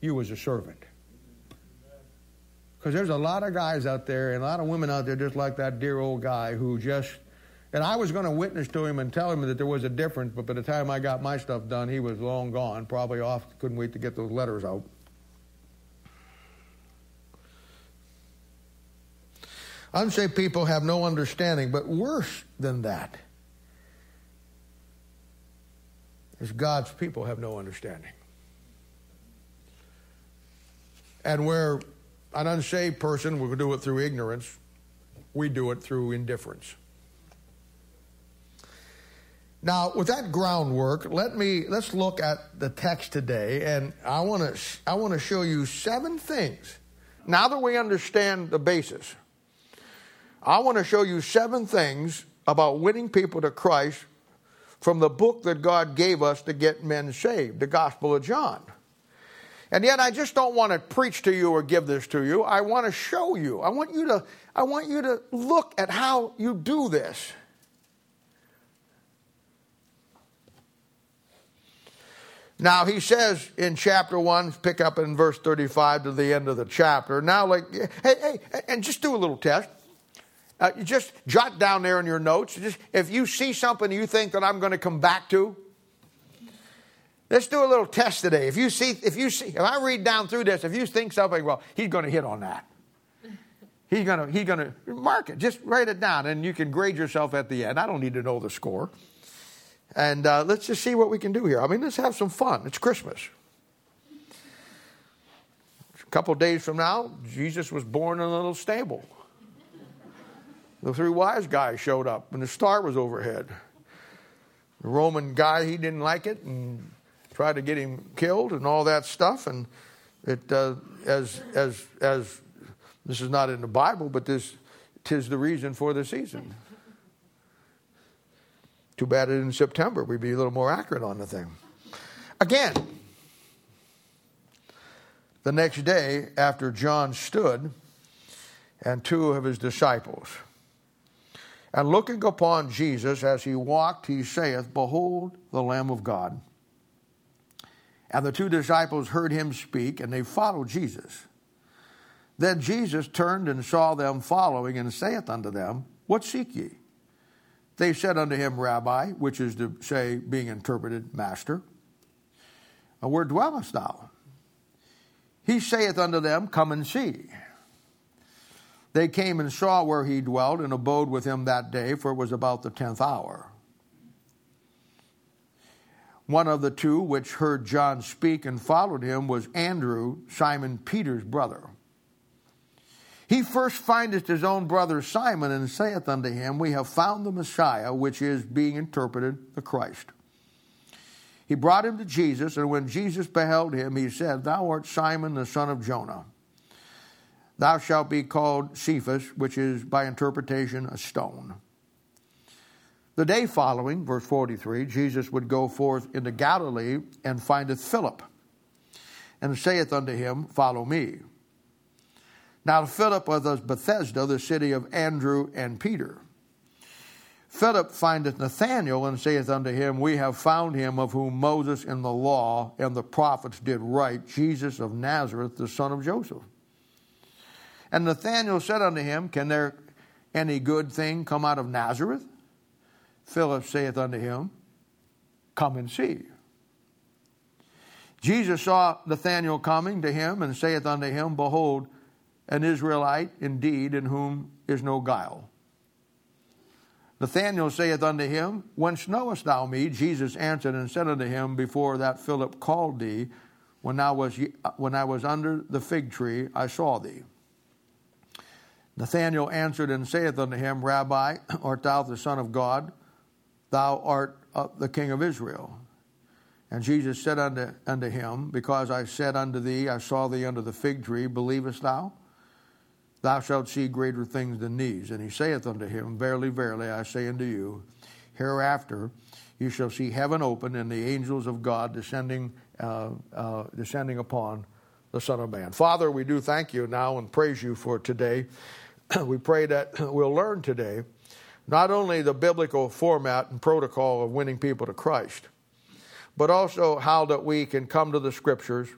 you as a servant? Because there's a lot of guys out there and a lot of women out there just like that dear old guy who just and I was going to witness to him and tell him that there was a difference, but by the time I got my stuff done, he was long gone, probably off, couldn't wait to get those letters out. Unsaved people have no understanding, but worse than that is God's people have no understanding. And where an unsaved person will do it through ignorance, we do it through indifference. Now, with that groundwork, let me let's look at the text today, and I want to I want to show you seven things. Now that we understand the basis, I want to show you seven things about winning people to Christ from the book that God gave us to get men saved, the Gospel of John. And yet I just don't want to preach to you or give this to you. I want to show you. I want you to I want you to look at how you do this. Now he says in chapter 1, pick up in verse 35 to the end of the chapter. Now like hey hey and just do a little test. Uh, you just jot down there in your notes. Just if you see something you think that I'm going to come back to, let's do a little test today. If you see, if you see, if I read down through this, if you think something, well, he's going to hit on that. He's going to he's going to mark it. Just write it down, and you can grade yourself at the end. I don't need to know the score. And uh, let's just see what we can do here. I mean, let's have some fun. It's Christmas. A couple days from now, Jesus was born in a little stable. The three wise guys showed up, and the star was overhead. The Roman guy, he didn't like it and tried to get him killed and all that stuff. And it, uh, as, as, as this is not in the Bible, but this tis the reason for the season. Too bad it in September we'd be a little more accurate on the thing. Again, the next day after John stood and two of his disciples, and looking upon Jesus as he walked, he saith, Behold the Lamb of God. And the two disciples heard him speak, and they followed Jesus. Then Jesus turned and saw them following, and saith unto them, What seek ye? They said unto him, Rabbi, which is to say, being interpreted, Master, where dwellest thou? He saith unto them, Come and see. They came and saw where he dwelt and abode with him that day, for it was about the tenth hour. One of the two which heard John speak and followed him was Andrew, Simon Peter's brother. He first findeth his own brother Simon and saith unto him, We have found the Messiah, which is being interpreted the Christ. He brought him to Jesus, and when Jesus beheld him, he said, Thou art Simon the son of Jonah. Thou shalt be called Cephas, which is by interpretation a stone. The day following, verse 43, Jesus would go forth into Galilee and findeth Philip, and saith unto him, Follow me. Now Philip was of Bethsaida, the city of Andrew and Peter. Philip findeth Nathanael and saith unto him, We have found him of whom Moses in the law and the prophets did write, Jesus of Nazareth, the son of Joseph. And Nathanael said unto him, Can there any good thing come out of Nazareth? Philip saith unto him, Come and see. Jesus saw Nathanael coming to him and saith unto him, Behold, an Israelite indeed, in whom is no guile. Nathanael saith unto him, Whence knowest thou me? Jesus answered and said unto him, Before that Philip called thee, when I was, when I was under the fig tree, I saw thee. Nathanael answered and saith unto him, Rabbi, art thou the Son of God? Thou art the King of Israel. And Jesus said unto, unto him, Because I said unto thee, I saw thee under the fig tree, believest thou? Thou shalt see greater things than these. And he saith unto him, Verily, verily, I say unto you, hereafter you shall see heaven open and the angels of God descending, uh, uh, descending upon the Son of Man. Father, we do thank you now and praise you for today. we pray that we'll learn today not only the biblical format and protocol of winning people to Christ, but also how that we can come to the scriptures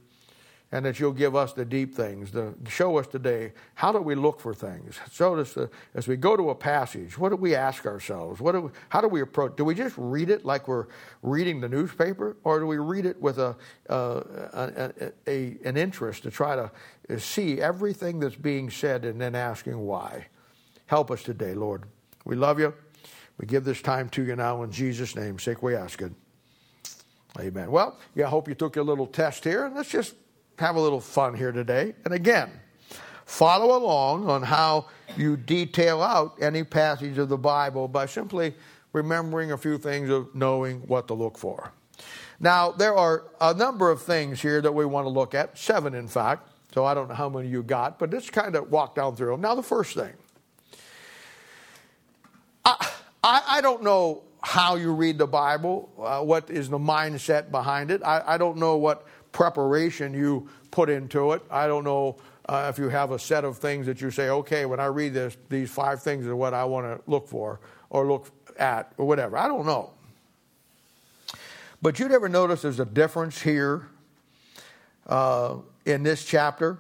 and that you'll give us the deep things. To show us today how do we look for things. Show us the, as we go to a passage. What do we ask ourselves? What do we, how do we approach? Do we just read it like we're reading the newspaper, or do we read it with a, uh, a, a an interest to try to see everything that's being said and then asking why? Help us today, Lord. We love you. We give this time to you now in Jesus' name. Sake we ask it. Amen. Well, yeah, I hope you took your little test here, let's just have a little fun here today. And again, follow along on how you detail out any passage of the Bible by simply remembering a few things of knowing what to look for. Now, there are a number of things here that we want to look at, seven in fact. So I don't know how many you got, but let's kind of walk down through them. Now, the first thing I, I, I don't know how you read the Bible, uh, what is the mindset behind it. I, I don't know what preparation you put into it. I don't know uh, if you have a set of things that you say, okay, when I read this, these five things are what I want to look for or look at or whatever. I don't know. But you'd ever notice there's a difference here uh, in this chapter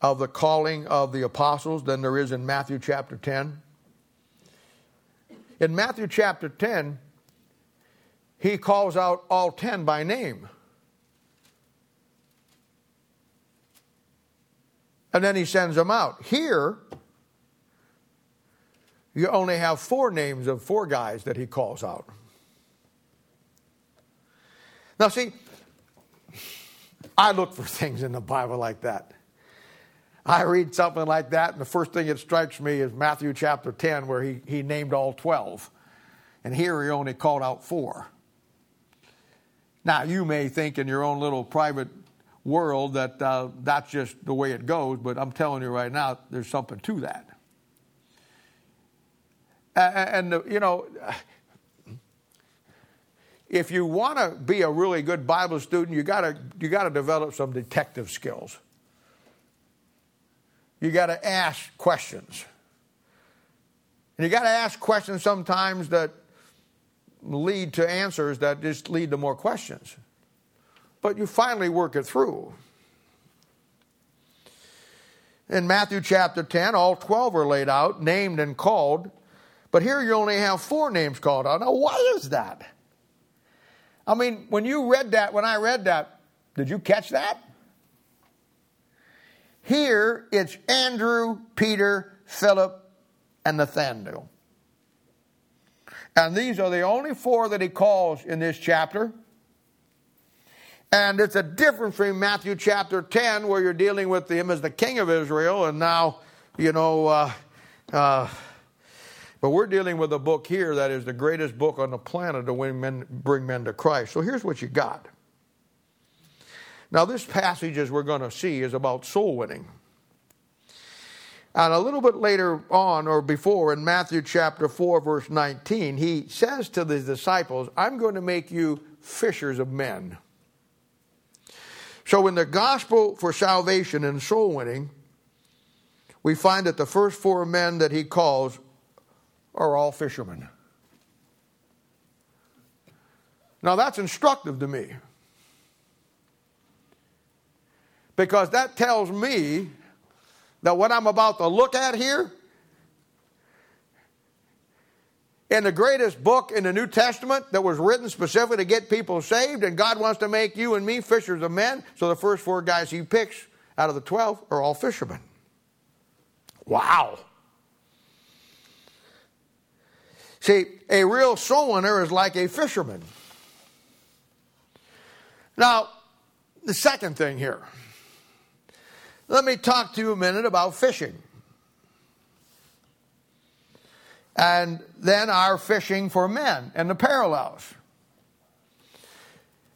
of the calling of the apostles than there is in Matthew chapter 10? In Matthew chapter 10, he calls out all 10 by name. And then he sends them out. Here, you only have four names of four guys that he calls out. Now, see, I look for things in the Bible like that. I read something like that, and the first thing that strikes me is Matthew chapter 10, where he, he named all 12. And here he only called out four. Now, you may think in your own little private world that uh, that's just the way it goes, but I'm telling you right now, there's something to that. And, and you know, if you want to be a really good Bible student, you got you got to develop some detective skills. You got to ask questions. And you got to ask questions sometimes that lead to answers that just lead to more questions. But you finally work it through. In Matthew chapter 10, all 12 are laid out, named and called. But here you only have four names called out. Now, why is that? I mean, when you read that, when I read that, did you catch that? Here it's Andrew, Peter, Philip, and Nathanael. And these are the only four that he calls in this chapter. And it's a difference from Matthew chapter 10, where you're dealing with him as the king of Israel, and now, you know, uh, uh, but we're dealing with a book here that is the greatest book on the planet to win men, bring men to Christ. So here's what you got. Now, this passage, as we're going to see, is about soul winning. And a little bit later on, or before, in Matthew chapter 4, verse 19, he says to the disciples, I'm going to make you fishers of men. So, in the gospel for salvation and soul winning, we find that the first four men that he calls are all fishermen. Now, that's instructive to me. Because that tells me that what I'm about to look at here, in the greatest book in the New Testament that was written specifically to get people saved, and God wants to make you and me fishers of men. So the first four guys he picks out of the 12 are all fishermen. Wow. See, a real soul winner is like a fisherman. Now, the second thing here let me talk to you a minute about fishing. And then our fishing for men and the parallels.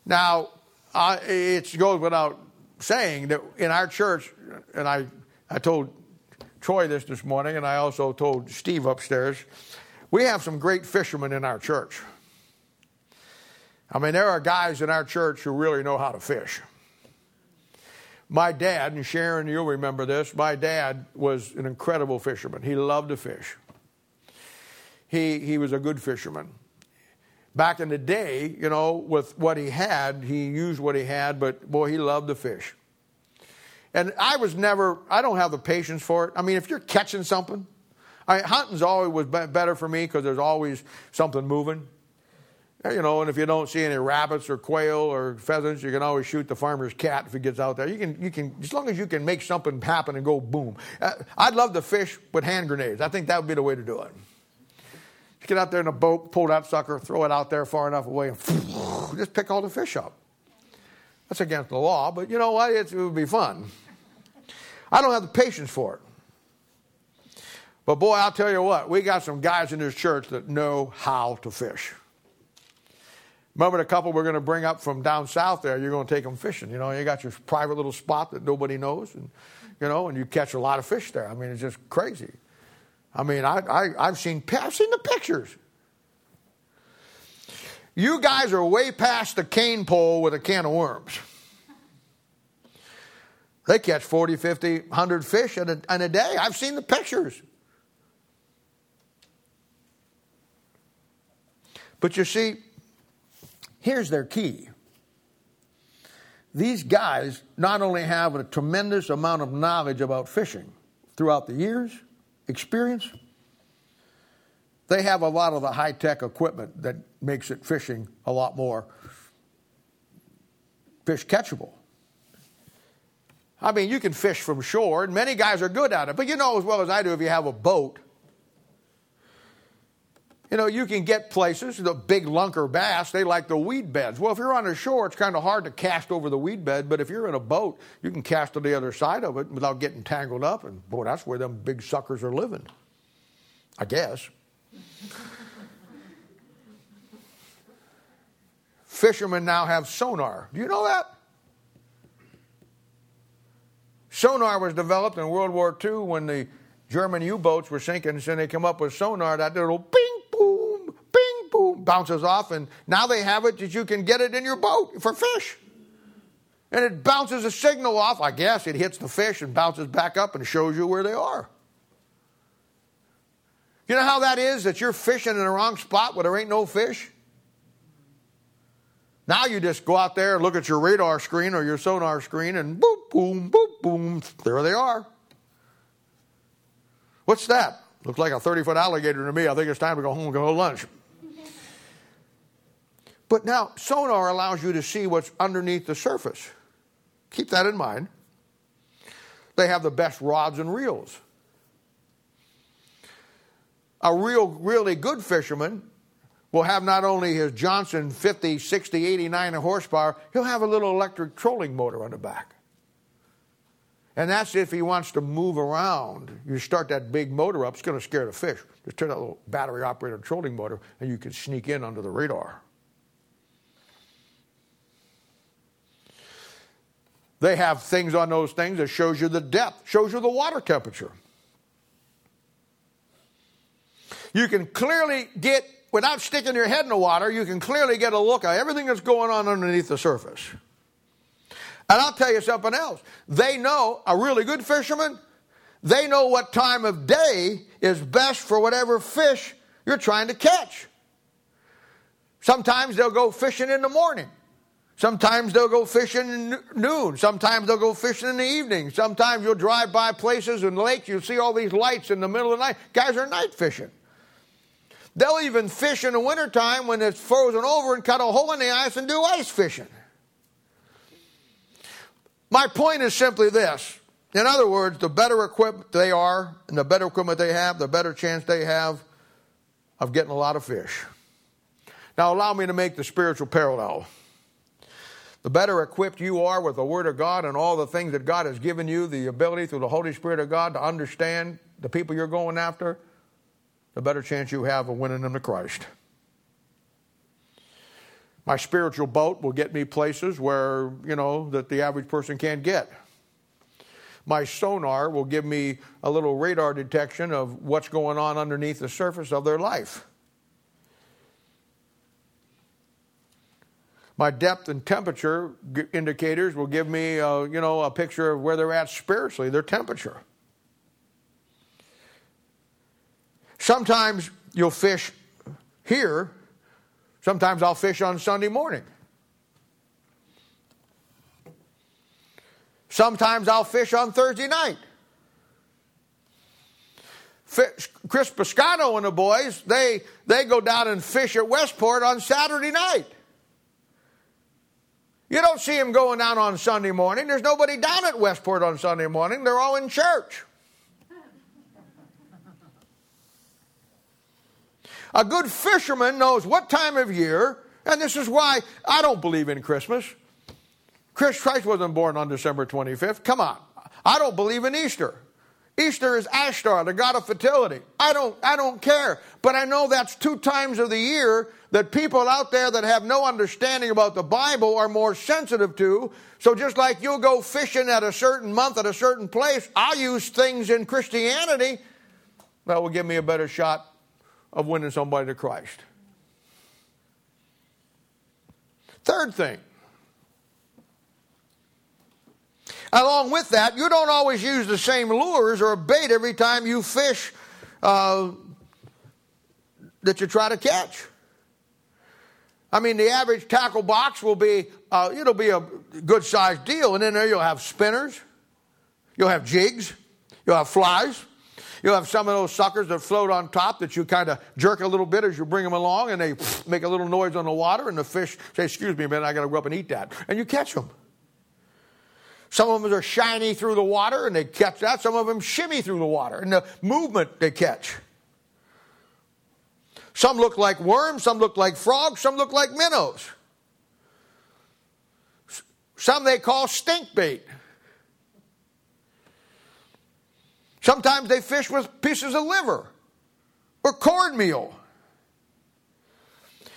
Now, uh, it goes without saying that in our church, and I, I told Troy this this morning, and I also told Steve upstairs, we have some great fishermen in our church. I mean, there are guys in our church who really know how to fish. My dad, and Sharon, you'll remember this, my dad was an incredible fisherman. He loved to fish. He, he was a good fisherman. Back in the day, you know, with what he had, he used what he had, but boy, he loved the fish. And I was never, I don't have the patience for it. I mean, if you're catching something, I, hunting's always was better for me because there's always something moving. You know, and if you don't see any rabbits or quail or pheasants, you can always shoot the farmer's cat if he gets out there. You can, you can, as long as you can make something happen and go boom. Uh, I'd love to fish with hand grenades. I think that would be the way to do it. Get out there in a boat, pull that sucker, throw it out there far enough away, and just pick all the fish up. That's against the law, but you know what? It, it would be fun. I don't have the patience for it. But boy, I'll tell you what, we got some guys in this church that know how to fish. Remember the couple we're going to bring up from down south there, you're going to take them fishing. You know, you got your private little spot that nobody knows, and, you know, and you catch a lot of fish there. I mean, it's just crazy. I mean, I, I, I've, seen, I've seen the pictures. You guys are way past the cane pole with a can of worms. They catch 40, 50, 100 fish in a, in a day. I've seen the pictures. But you see, Here's their key these guys not only have a tremendous amount of knowledge about fishing throughout the years, experience, they have a lot of the high tech equipment that makes it fishing a lot more fish catchable. I mean, you can fish from shore, and many guys are good at it, but you know as well as I do if you have a boat you know, you can get places, the big lunker bass, they like the weed beds. Well, if you're on the shore, it's kind of hard to cast over the weed bed, but if you're in a boat, you can cast to the other side of it without getting tangled up. And boy, that's where them big suckers are living. I guess. Fishermen now have sonar. Do you know that? Sonar was developed in World War II when the German U boats were sinking, and so they come up with sonar, that little boom, bounces off, and now they have it that you can get it in your boat for fish. And it bounces a signal off, I guess. It hits the fish and bounces back up and shows you where they are. You know how that is that you're fishing in the wrong spot where there ain't no fish? Now you just go out there and look at your radar screen or your sonar screen and boop, boom, boop, boom, there they are. What's that? Looks like a 30 foot alligator to me. I think it's time to go home and go to lunch. But now, sonar allows you to see what's underneath the surface. Keep that in mind. They have the best rods and reels a real, really good fisherman will have not only his Johnson 50, 60, 80, 90 horsepower, he'll have a little electric trolling motor on the back. And that's if he wants to move around. You start that big motor up, it's going to scare the fish. Just turn that little battery operated trolling motor, and you can sneak in under the radar. They have things on those things that shows you the depth, shows you the water temperature. you can clearly get, without sticking your head in the water, you can clearly get a look at everything that's going on underneath the surface. And I'll tell you something else. They know, a really good fisherman, they know what time of day is best for whatever fish you're trying to catch. Sometimes they'll go fishing in the morning. Sometimes they'll go fishing in noon. Sometimes they'll go fishing in the evening. Sometimes you'll drive by places and lakes, you'll see all these lights in the middle of the night. Guys are night fishing. They'll even fish in the wintertime when it's frozen over and cut a hole in the ice and do ice fishing. My point is simply this. In other words, the better equipped they are and the better equipment they have, the better chance they have of getting a lot of fish. Now, allow me to make the spiritual parallel. The better equipped you are with the Word of God and all the things that God has given you, the ability through the Holy Spirit of God to understand the people you're going after, the better chance you have of winning them to Christ. My spiritual boat will get me places where, you know, that the average person can't get. My sonar will give me a little radar detection of what's going on underneath the surface of their life. My depth and temperature indicators will give me, a, you know, a picture of where they're at spiritually, their temperature. Sometimes you'll fish here. Sometimes I'll fish on Sunday morning. Sometimes I'll fish on Thursday night. Chris Piscato and the boys, they, they go down and fish at Westport on Saturday night. You don't see them going down on Sunday morning. There's nobody down at Westport on Sunday morning. They're all in church. A good fisherman knows what time of year, and this is why I don't believe in Christmas. Chris Christ wasn't born on December 25th. Come on. I don't believe in Easter. Easter is Ashtar, the god of fertility. I don't, I don't care. But I know that's two times of the year that people out there that have no understanding about the Bible are more sensitive to. So just like you'll go fishing at a certain month at a certain place, I'll use things in Christianity that will give me a better shot of winning somebody to Christ. Third thing. Along with that, you don't always use the same lures or bait every time you fish uh, that you try to catch. I mean, the average tackle box will be, uh, it'll be a good sized deal, and in there you'll have spinners, you'll have jigs, you'll have flies, You'll have some of those suckers that float on top that you kind of jerk a little bit as you bring them along and they make a little noise on the water and the fish say, Excuse me, man, I got to go up and eat that. And you catch them. Some of them are shiny through the water and they catch that. Some of them shimmy through the water and the movement they catch. Some look like worms, some look like frogs, some look like minnows. Some they call stink bait. Sometimes they fish with pieces of liver or cornmeal.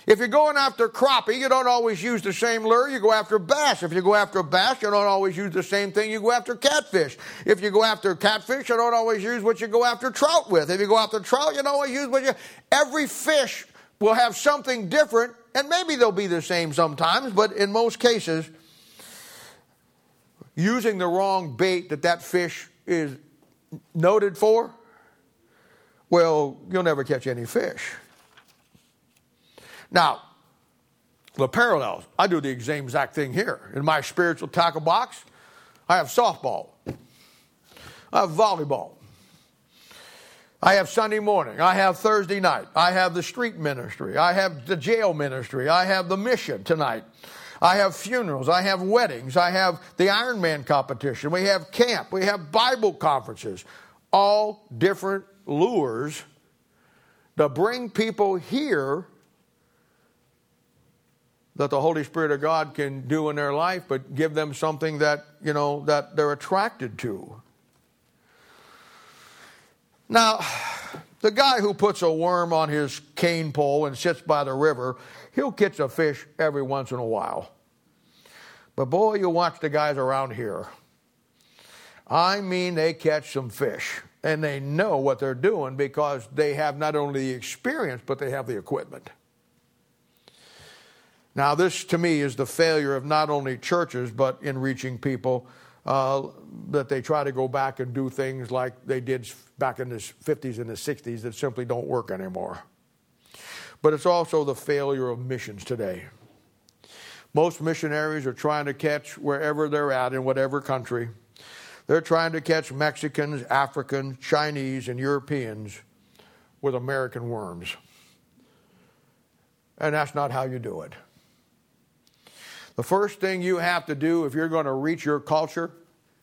If you're going after crappie, you don't always use the same lure. You go after bass. If you go after bass, you don't always use the same thing. You go after catfish. If you go after catfish, you don't always use what you go after trout with. If you go after trout, you don't always use what you. Every fish will have something different, and maybe they'll be the same sometimes, but in most cases, using the wrong bait that that fish is noted for, well, you'll never catch any fish. Now, the parallels, I do the same exact thing here. In my spiritual tackle box, I have softball, I have volleyball, I have Sunday morning. I have Thursday night. I have the street ministry. I have the jail ministry. I have the mission tonight. I have funerals. I have weddings. I have the Ironman competition. We have camp. We have Bible conferences. All different lures to bring people here that the Holy Spirit of God can do in their life, but give them something that, you know, that they're attracted to. Now, the guy who puts a worm on his cane pole and sits by the river, he'll catch a fish every once in a while. But boy, you watch the guys around here. I mean, they catch some fish and they know what they're doing because they have not only the experience, but they have the equipment. Now, this to me is the failure of not only churches, but in reaching people uh, that they try to go back and do things like they did back in the 50s and the 60s that simply don't work anymore. But it's also the failure of missions today. Most missionaries are trying to catch wherever they're at in whatever country. They're trying to catch Mexicans, Africans, Chinese, and Europeans with American worms. And that's not how you do it. The first thing you have to do if you're going to reach your culture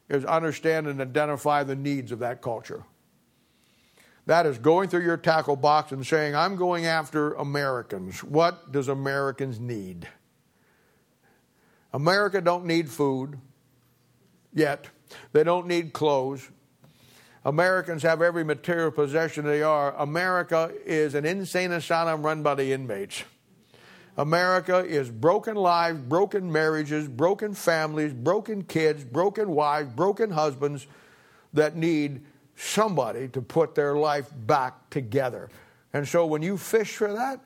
is understand and identify the needs of that culture. That is going through your tackle box and saying, I'm going after Americans. What does Americans need? America don't need food yet. They don't need clothes. Americans have every material possession they are. America is an insane asylum run by the inmates. America is broken lives, broken marriages, broken families, broken kids, broken wives, broken husbands that need somebody to put their life back together. And so when you fish for that,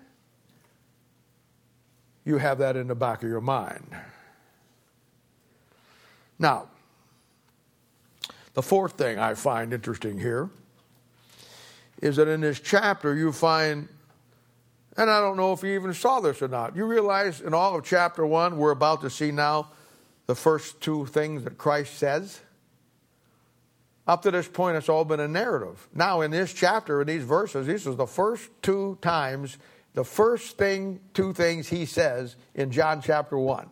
you have that in the back of your mind. Now, the fourth thing I find interesting here is that in this chapter you find and I don't know if you even saw this or not. You realize in all of chapter 1, we're about to see now the first two things that Christ says. Up to this point, it's all been a narrative. Now, in this chapter, in these verses, these are the first two times, the first thing, two things he says in John chapter 1.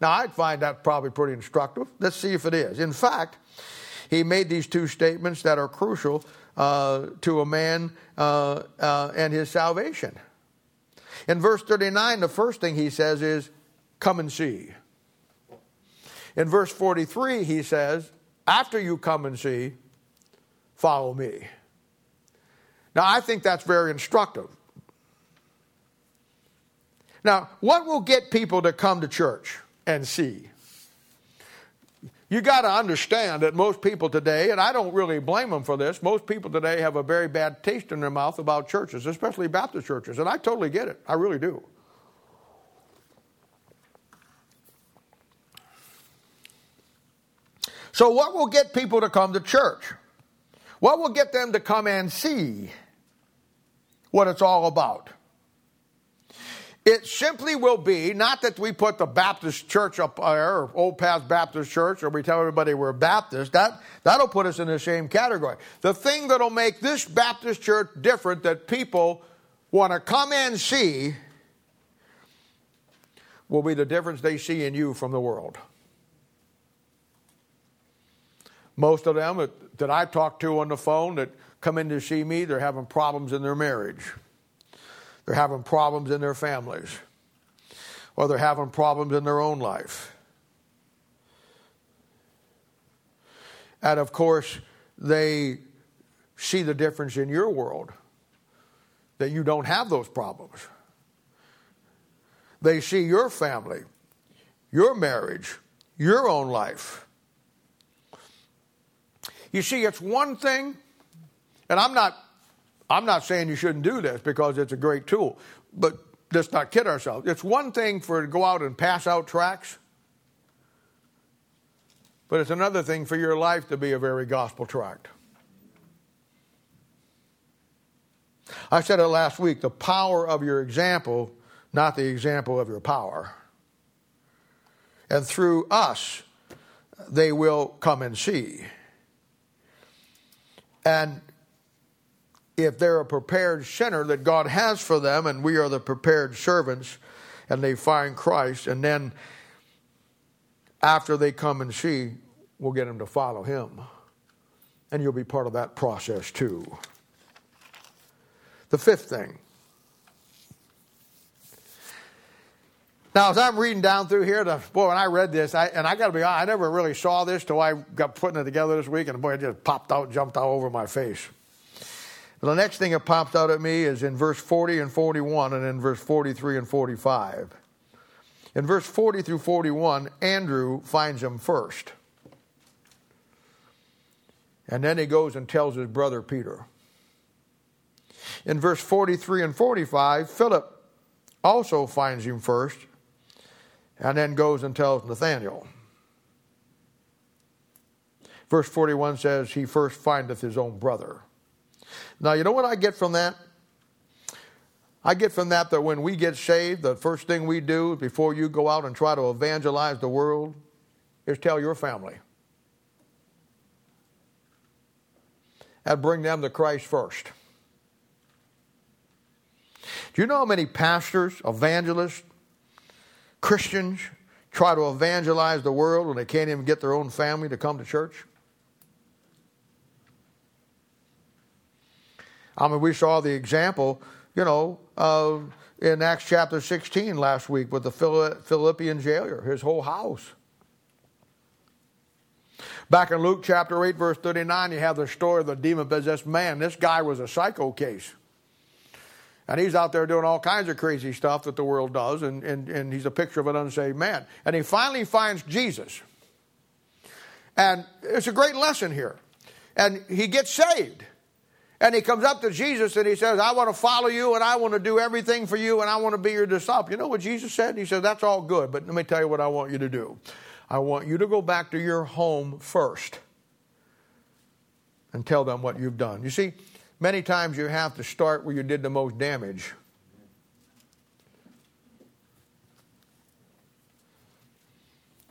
Now, I'd find that probably pretty instructive. Let's see if it is. In fact, he made these two statements that are crucial uh, to a man uh, uh, and his salvation. In verse 39, the first thing he says is, Come and see. In verse 43, he says, After you come and see, follow me. Now, I think that's very instructive. Now, what will get people to come to church and see? You got to understand that most people today, and I don't really blame them for this, most people today have a very bad taste in their mouth about churches, especially Baptist churches, and I totally get it. I really do. So, what will get people to come to church? What will get them to come and see what it's all about? It simply will be not that we put the Baptist church up there, or Old Path Baptist Church, or we tell everybody we're Baptist. That, that'll put us in the same category. The thing that'll make this Baptist church different that people want to come and see will be the difference they see in you from the world. Most of them that, I talk to on the phone that come in to see me, they're having problems in their marriage. They're having problems in their families, or they're having problems in their own life. And of course, they see the difference in your world that you don't have those problems. They see your family, your marriage, your own life. You see, it's one thing, and I'm not I'm not saying you shouldn't do this because it's a great tool, but let's not kid ourselves. It's one thing for to go out and pass out tracts, but it's another thing for your life to be a very gospel tract. I said it last week the power of your example, not the example of your power. And through us, they will come and see. And if they're a prepared sinner that God has for them, and we are the prepared servants, and they find Christ, and then after they come and see, we'll get them to follow Him. And you'll be part of that process too. The fifth thing. Now, as I'm reading down through here, the, boy, when I read this, I, and I got to be honest, I never really saw this till I got putting it together this week, and boy, it just popped out, jumped all over my face. The next thing that pops out at me is in verse 40 and 41, and in verse 43 and 45. In verse 40 through 41, Andrew finds him first. And then he goes and tells his brother Peter. In verse 43 and 45, Philip also finds him first and then goes and tells Nathanael. Verse 41 says, He first findeth his own brother. Now, you know what I get from that? I get from that that when we get saved, the first thing we do before you go out and try to evangelize the world is tell your family. And bring them to Christ first. Do you know how many pastors, evangelists, Christians try to evangelize the world when they can't even get their own family to come to church? I mean, we saw the example, you know, uh, in Acts chapter 16 last week with the Philippian jailer, his whole house. Back in Luke chapter 8, verse 39, you have the story of the demon possessed man. This guy was a psycho case. And he's out there doing all kinds of crazy stuff that the world does, and, and, and he's a picture of an unsaved man. And he finally finds Jesus. And it's a great lesson here. And he gets saved. And he comes up to Jesus and he says, I want to follow you and I want to do everything for you and I want to be your disciple. You know what Jesus said? He said, That's all good, but let me tell you what I want you to do. I want you to go back to your home first and tell them what you've done. You see, Many times you have to start where you did the most damage.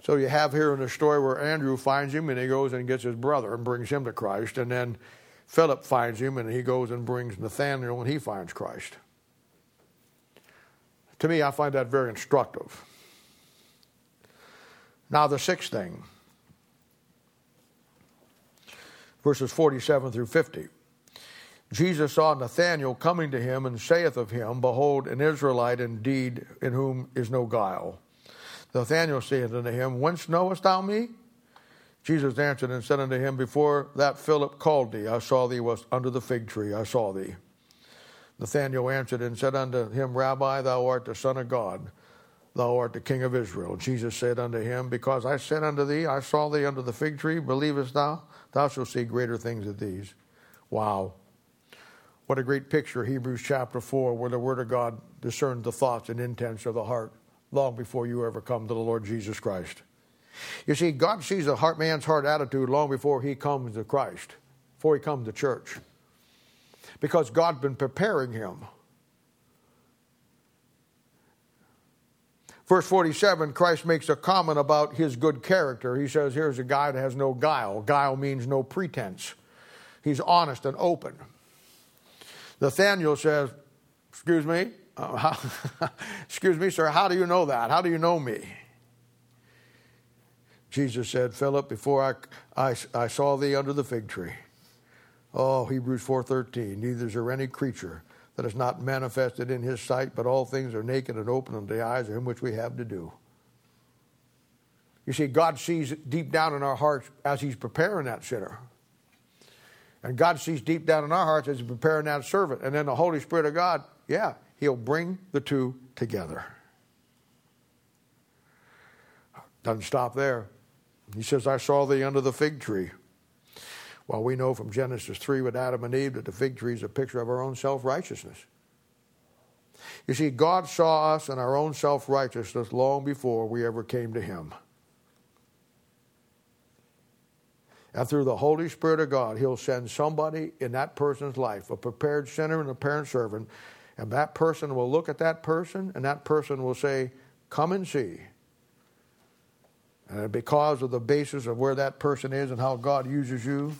So you have here in the story where Andrew finds him and he goes and gets his brother and brings him to Christ. And then Philip finds him and he goes and brings Nathanael and he finds Christ. To me, I find that very instructive. Now, the sixth thing verses 47 through 50. Jesus saw Nathanael coming to him and saith of him, Behold, an Israelite indeed, in whom is no guile. Nathanael saith unto him, Whence knowest thou me? Jesus answered and said unto him, Before that Philip called thee, I saw thee was under the fig tree, I saw thee. Nathanael answered and said unto him, Rabbi, thou art the Son of God, thou art the King of Israel. Jesus said unto him, Because I said unto thee, I saw thee under the fig tree, believest thou? Thou shalt see greater things than these. Wow. What a great picture, Hebrews chapter 4, where the Word of God discerns the thoughts and intents of the heart long before you ever come to the Lord Jesus Christ. You see, God sees a heart, man's heart attitude long before he comes to Christ, before he comes to church, because God's been preparing him. Verse 47, Christ makes a comment about his good character. He says, Here's a guy that has no guile. Guile means no pretense. He's honest and open. Nathanael says, Excuse me? Uh, how, excuse me, sir, how do you know that? How do you know me? Jesus said, Philip, before I, I, I saw thee under the fig tree. Oh, Hebrews 4.13, neither is there any creature that is not manifested in his sight, but all things are naked and open unto the eyes of him which we have to do. You see, God sees deep down in our hearts as he's preparing that sinner. And God sees deep down in our hearts as He's preparing that servant. And then the Holy Spirit of God, yeah, He'll bring the two together. Doesn't stop there. He says, I saw thee under the fig tree. Well, we know from Genesis 3 with Adam and Eve that the fig tree is a picture of our own self righteousness. You see, God saw us in our own self righteousness long before we ever came to Him. And through the Holy Spirit of God, He'll send somebody in that person's life, a prepared sinner and a parent servant, and that person will look at that person, and that person will say, Come and see. And because of the basis of where that person is and how God uses you,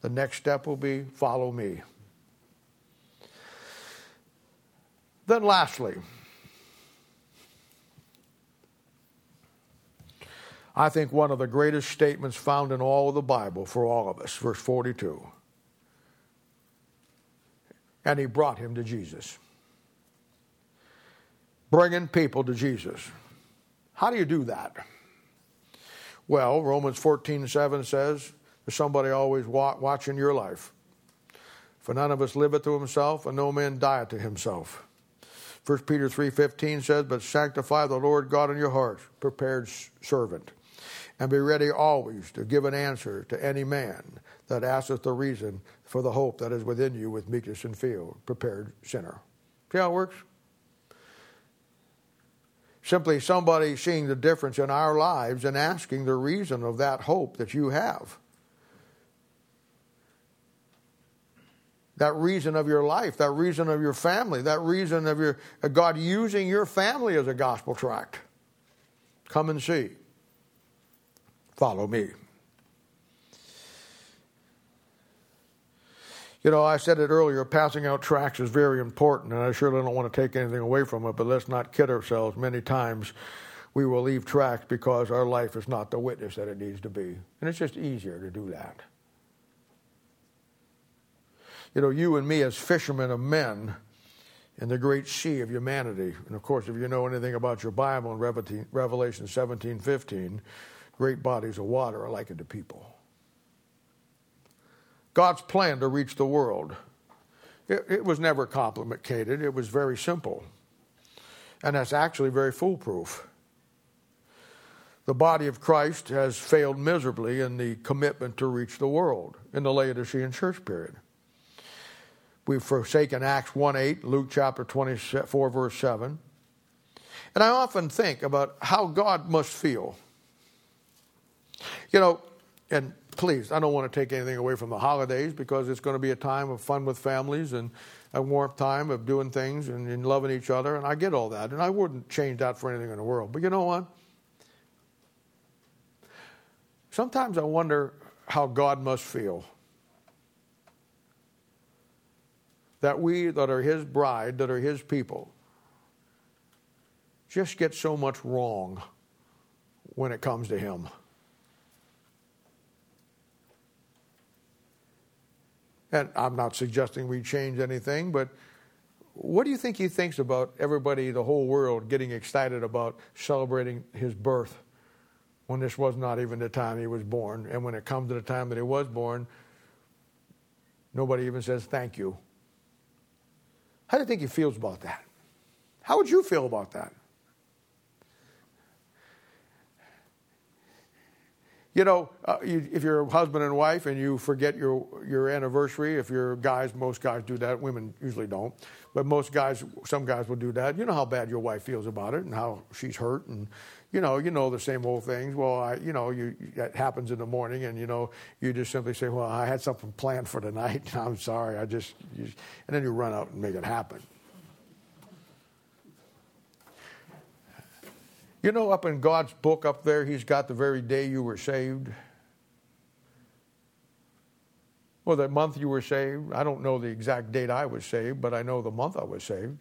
the next step will be follow me. Then, lastly, I think one of the greatest statements found in all of the Bible for all of us, verse 42. And he brought him to Jesus. Bringing people to Jesus. How do you do that? Well, Romans 14 7 says, There's somebody always watching your life. For none of us liveth to himself, and no man dieth to himself. 1 Peter 3.15 says, But sanctify the Lord God in your hearts, prepared servant and be ready always to give an answer to any man that asketh the reason for the hope that is within you with meekness and fear, prepared sinner. See how it works? Simply somebody seeing the difference in our lives and asking the reason of that hope that you have. That reason of your life, that reason of your family, that reason of your uh, God using your family as a gospel tract. Come and see. Follow me. You know, I said it earlier, passing out tracts is very important, and I surely don't want to take anything away from it, but let's not kid ourselves. Many times we will leave tracts because our life is not the witness that it needs to be. And it's just easier to do that. You know, you and me as fishermen of men in the great sea of humanity, and of course, if you know anything about your Bible in Revelation 17 15, great bodies of water are likened to people. God's plan to reach the world. It, it, was never complicated, it was very simple. And that's actually very foolproof. The body of Christ has failed miserably in the commitment to reach the world in the Laodicean church period. We've forsaken Acts 1 8, Luke chapter 24, verse 7. And I often think about how God must feel you know, and please, I don't want to take anything away from the holidays because it's going to be a time of fun with families and a warm time of doing things and, and loving each other. And I get all that. And I wouldn't change that for anything in the world. But you know what? Sometimes I wonder how God must feel. That we that are His bride, that are His people, just get so much wrong when it comes to Him. And I'm not suggesting we change anything, but what do you think he thinks about everybody, the whole world, getting excited about celebrating his birth when this was not even the time he was born? And when it comes to the time that he was born, nobody even says thank you. How do you think he feels about that? How would you feel about that? You know, uh, you, if you're a husband and wife and you forget your, your anniversary, if you're guys, most guys do that. Women usually don't. But most guys, some guys will do that. You know how bad your wife feels about it and how she's hurt. And, you know, you know the same old things. Well, I, you know, you, that happens in the morning and, you know, you just simply say, well, I had something planned for tonight. I'm sorry. I just, and then you run out and make it happen. You know, up in God's book up there, He's got the very day you were saved. Well, the month you were saved. I don't know the exact date I was saved, but I know the month I was saved.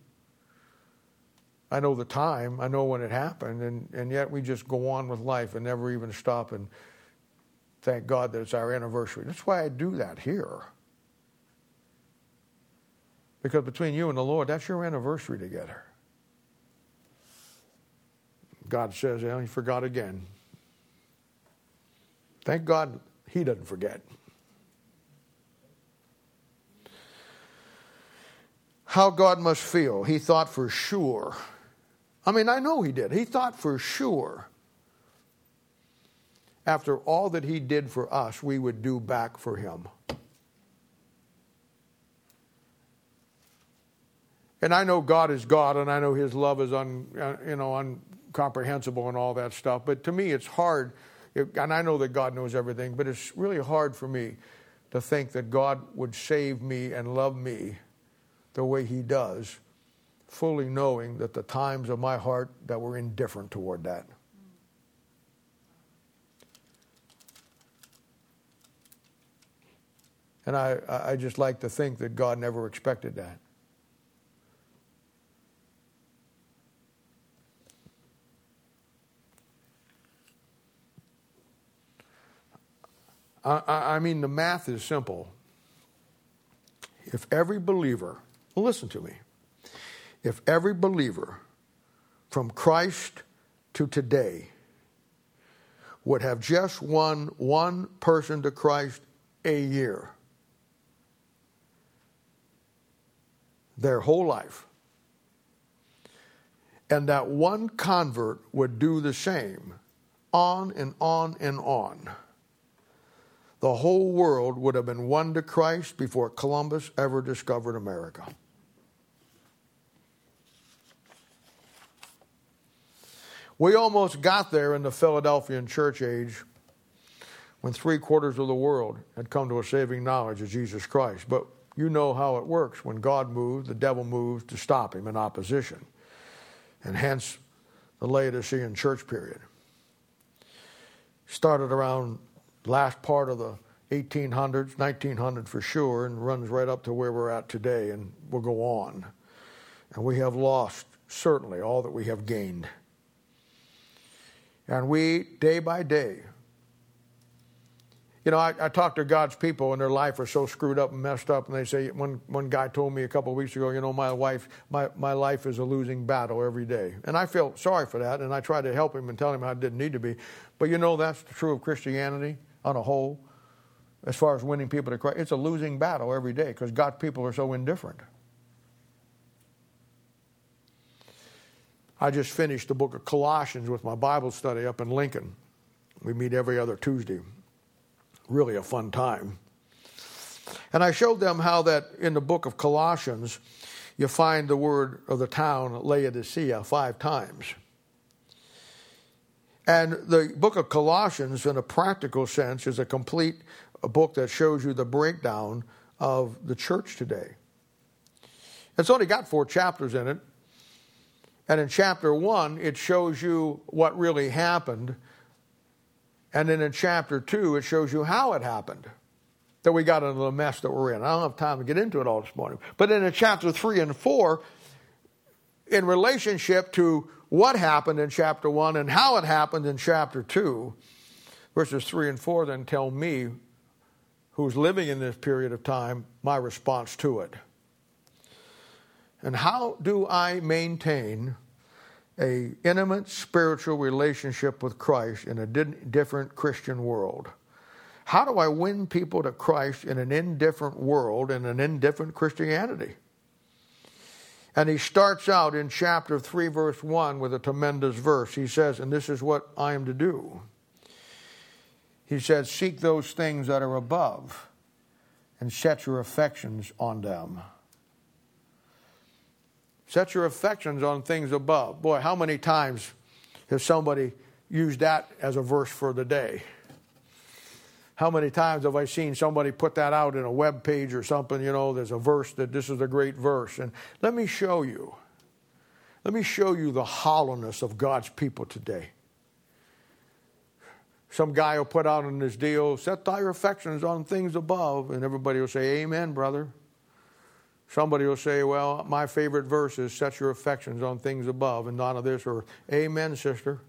I know the time. I know when it happened. And, and yet we just go on with life and never even stop and thank God that it's our anniversary. That's why I do that here. Because between you and the Lord, that's your anniversary together. God says, well, he forgot again. Thank God he doesn't forget. How God must feel. He thought for sure. I mean, I know he did. He thought for sure after all that he did for us, we would do back for him. And I know God is God, and I know His love is un, you know, incomprehensible and all that stuff. But to me, it's hard, and I know that God knows everything, but it's really hard for me to think that God would save me and love me the way He does, fully knowing that the times of my heart that were indifferent toward that. And I, I just like to think that God never expected that. I, I mean, the math is simple. If every believer, listen to me, if every believer from Christ to today would have just won one person to Christ a year, their whole life, and that one convert would do the same on and on and on the whole world would have been won to Christ before Columbus ever discovered America. We almost got there in the Philadelphian church age when three quarters of the world had come to a saving knowledge of Jesus Christ. But you know how it works. When God moves, the devil moves to stop him in opposition. And hence the Laodicean church period. Started around last part of the 1800s, 1900 for sure, and runs right up to where we're at today, and we'll go on. And we have lost, certainly, all that we have gained. And we, day by day, you know, I, I, talk to God's people and their life are so screwed up and messed up, and they say, one, one guy told me a couple of weeks ago, you know, my wife, my, my life is a losing battle every day. And I feel sorry for that, and I try to help him and tell him I didn't need to be. But you know, that's true of Christianity on a whole, as far as winning people to Christ. It's a losing battle every day because God's people are so indifferent. I just finished the book of Colossians with my Bible study up in Lincoln. We meet every other Tuesday. Really a fun time. And I showed them how that in the book of Colossians, you find the word of the town Laodicea five times. And the book of Colossians, in a practical sense, is a complete book that shows you the breakdown of the church today. It's only got four chapters in it. And in chapter one, it shows you what really happened. And then in chapter two, it shows you how it happened. That we got into the mess that we're in. I don't have time to get into it all this morning. But then in chapter three and four, in relationship to what happened in chapter 1 and how it happened in chapter 2, verses 3 and 4 then tell me, who's living in this period of time, my response to it. And how do I maintain a intimate spiritual relationship with Christ in a different Christian world? How do I win people to Christ in an indifferent world in an indifferent Christianity? And he starts out in chapter 3, verse 1 with a tremendous verse. He says, And this is what I am to do. He says, Seek those things that are above and set your affections on them. Set your affections on things above. Boy, how many times has somebody used that as a verse for the day? How many times have I seen somebody put that out in a web page or something? You know, there's a verse that this is a great verse. And let me show you. Let me show you the hollowness of God's people today. Some guy will put out in this deal, set thy affections on things above, and everybody will say, Amen, brother. Somebody will say, Well, my favorite verse is set your affections on things above and not on this, or Amen, sister.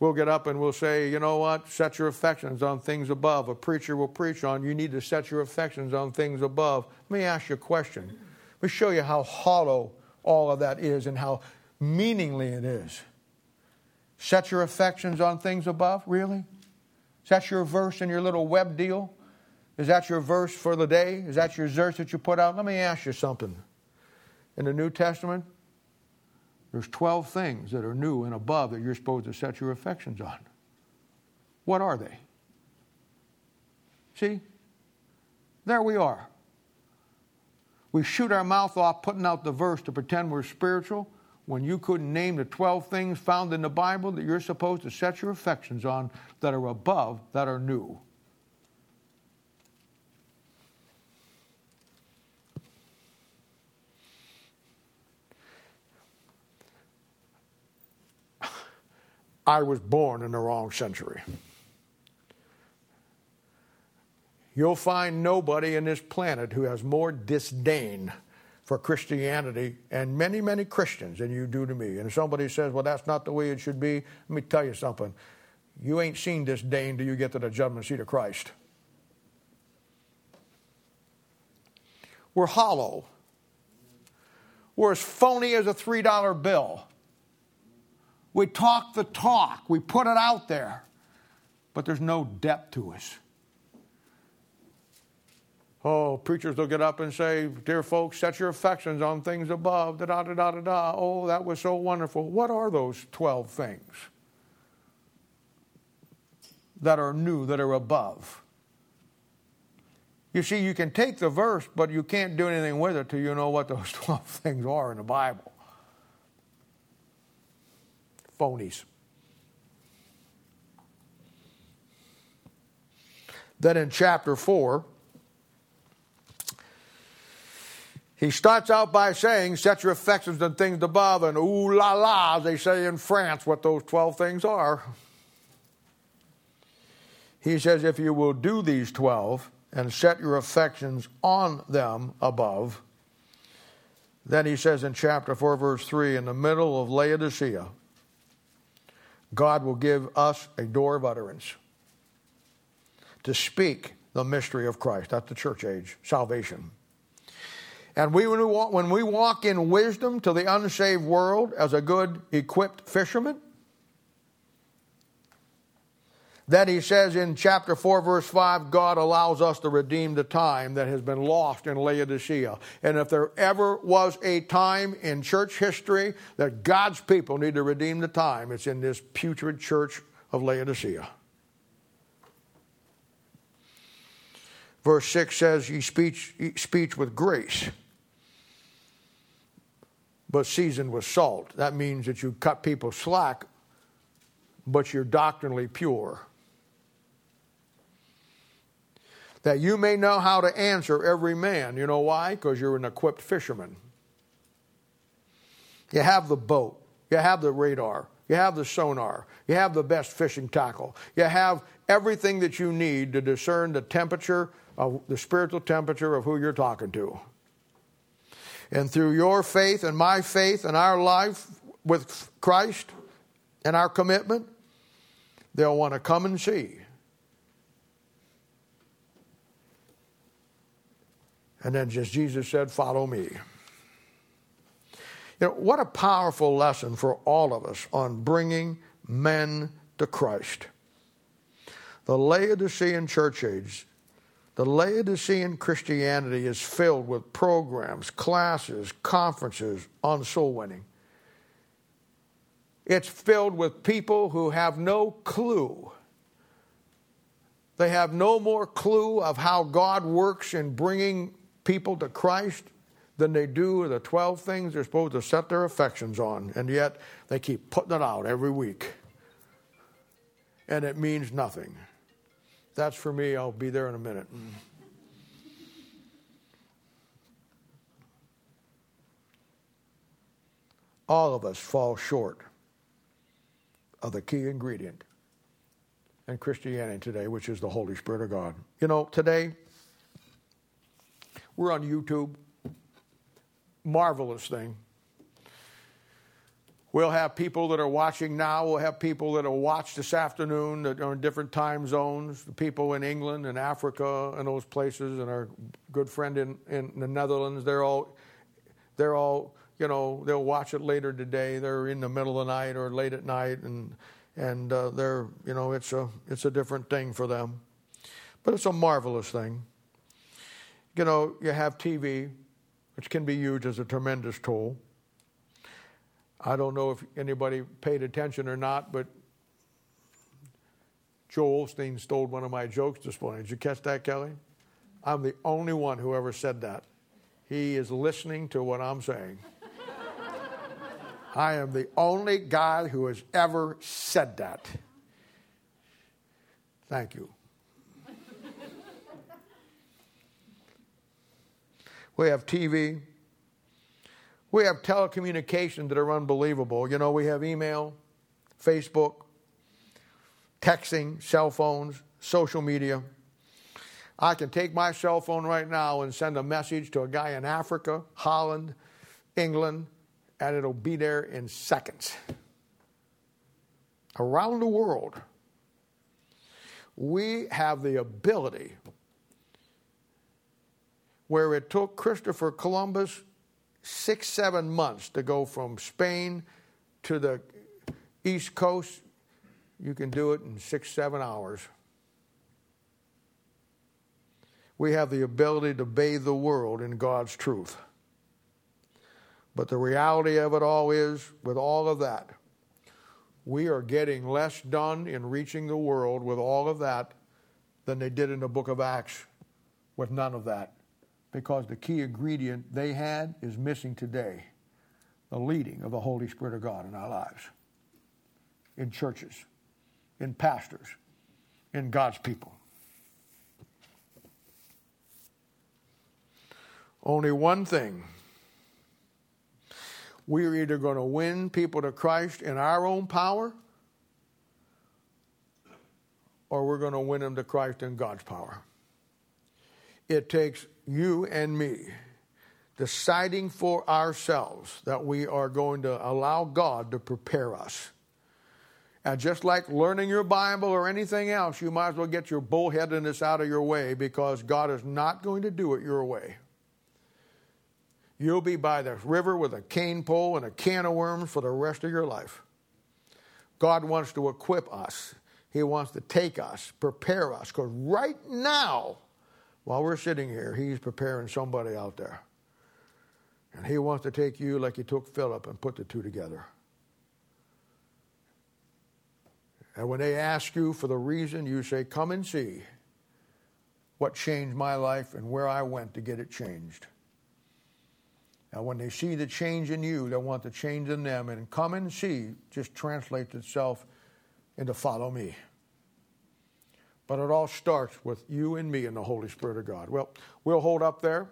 We'll get up and we'll say, you know what? Set your affections on things above. A preacher will preach on you need to set your affections on things above. Let me ask you a question. Let me show you how hollow all of that is and how meaningly it is. Set your affections on things above? Really? Is that your verse in your little web deal? Is that your verse for the day? Is that your verse that you put out? Let me ask you something. In the New Testament, there's 12 things that are new and above that you're supposed to set your affections on. What are they? See? There we are. We shoot our mouth off putting out the verse to pretend we're spiritual when you couldn't name the 12 things found in the Bible that you're supposed to set your affections on that are above, that are new. I was born in the wrong century. You'll find nobody in this planet who has more disdain for Christianity and many, many Christians than you do to me. And if somebody says, well, that's not the way it should be, let me tell you something. You ain't seen disdain till you get to the judgment seat of Christ. We're hollow. We're as phony as a $3 bill. We talk the talk, we put it out there, but there's no depth to us. Oh, preachers will get up and say, Dear folks, set your affections on things above, da da da da da da. Oh, that was so wonderful. What are those 12 things that are new, that are above? You see, you can take the verse, but you can't do anything with it till you know what those 12 things are in the Bible phonies. Then in chapter 4, he starts out by saying, Set your affections on things above, and ooh la la, they say in France, what those 12 things are. He says, If you will do these 12 and set your affections on them above, then he says in chapter 4, verse 3, in the middle of Laodicea, God will give us a door of utterance to speak the mystery of Christ. That's the church age, salvation. And we, when, we walk, when we walk in wisdom to the unsaved world as a good equipped fisherman, then he says in chapter 4, verse 5, God allows us to redeem the time that has been lost in Laodicea. And if there ever was a time in church history that God's people need to redeem the time, it's in this putrid church of Laodicea. Verse 6 says, Ye speech, speech with grace, but seasoned with salt. That means that you cut people slack, but you're doctrinally pure that you may know how to answer every man. You know why? Because you're an equipped fisherman. You have the boat, you have the radar, you have the sonar, you have the best fishing tackle, you have everything that you need to discern the temperature of the spiritual temperature of who you're talking to. And through your faith and my faith and our life with Christ and our commitment, they'll want to come and see And then just Jesus said, Follow me. You know, what a powerful lesson for all of us on bringing men to Christ. The Laodicean church age, the Laodicean Christianity is filled with programs, classes, conferences on soul winning. It's filled with people who have no clue. They have no more clue of how God works in bringing people to Christ than they do the 12 things they're supposed to set their affections on. And yet they keep putting it out every week. And it means nothing. That's for me. I'll be there in a minute. All of us fall short of the key ingredient in Christianity today, which is the Holy Spirit of God. You know, today, we're on YouTube. Marvelous thing. We'll have people that are watching now. We'll have people that will watch this afternoon that are in different time zones. The people in England and Africa and those places, and our good friend in, in the Netherlands. They're all, they're all, you know, they'll watch it later today. They're in the middle of the night or late at night, and and uh, they're, you know, it's a it's a different thing for them, but it's a marvelous thing you know, you have TV, which can be used as a tremendous tool. I don't know if anybody paid attention or not, but Joel Osteen stole one of my jokes this morning. Did you catch that, Kelly? I'm the only one who ever said that. He is listening to what I'm saying. I am the only guy who has ever said that. Thank you. We have TV. We have telecommunications that are unbelievable. You know, we have email, Facebook, texting, cell phones, social media. I can take my cell phone right now and send a message to a guy in Africa, Holland, England, and it'll be there in seconds. Around the world, we have the ability where it took Christopher Columbus six, seven months to go from Spain to the East Coast you can do it in six, seven hours. We have the ability to bathe the world in God's truth. But the reality of it all is, with all of that, we are getting less done in reaching the world with all of that than they did in the book of Acts with none of that. Because the key ingredient they had is missing today the leading of the Holy Spirit of God in our lives, in churches in pastors, in God's people. Only one thing. We're either going to win people to Christ in our own power, or we're going to win them to Christ in God's power. It takes you and me deciding for ourselves that we are going to allow God to prepare us and just like learning your Bible or anything else, you might as well get your bullheadedness out of your way because God is not going to do it your way. You'll be by the river with a cane pole and a can of worms for the rest of your life. God wants to equip us. He wants to take us, prepare us, because right now, while we're sitting here, He's preparing somebody out there. And He wants to take you like He took Philip and put the two together. And when they ask you for the reason, you say, Come and see what changed my life and where I went to get it changed. Now, when they see the change in you, they want the change in them. And come and see just translates itself into follow me. But it all starts with you and me and the Holy Spirit of God. Well, we'll hold up there.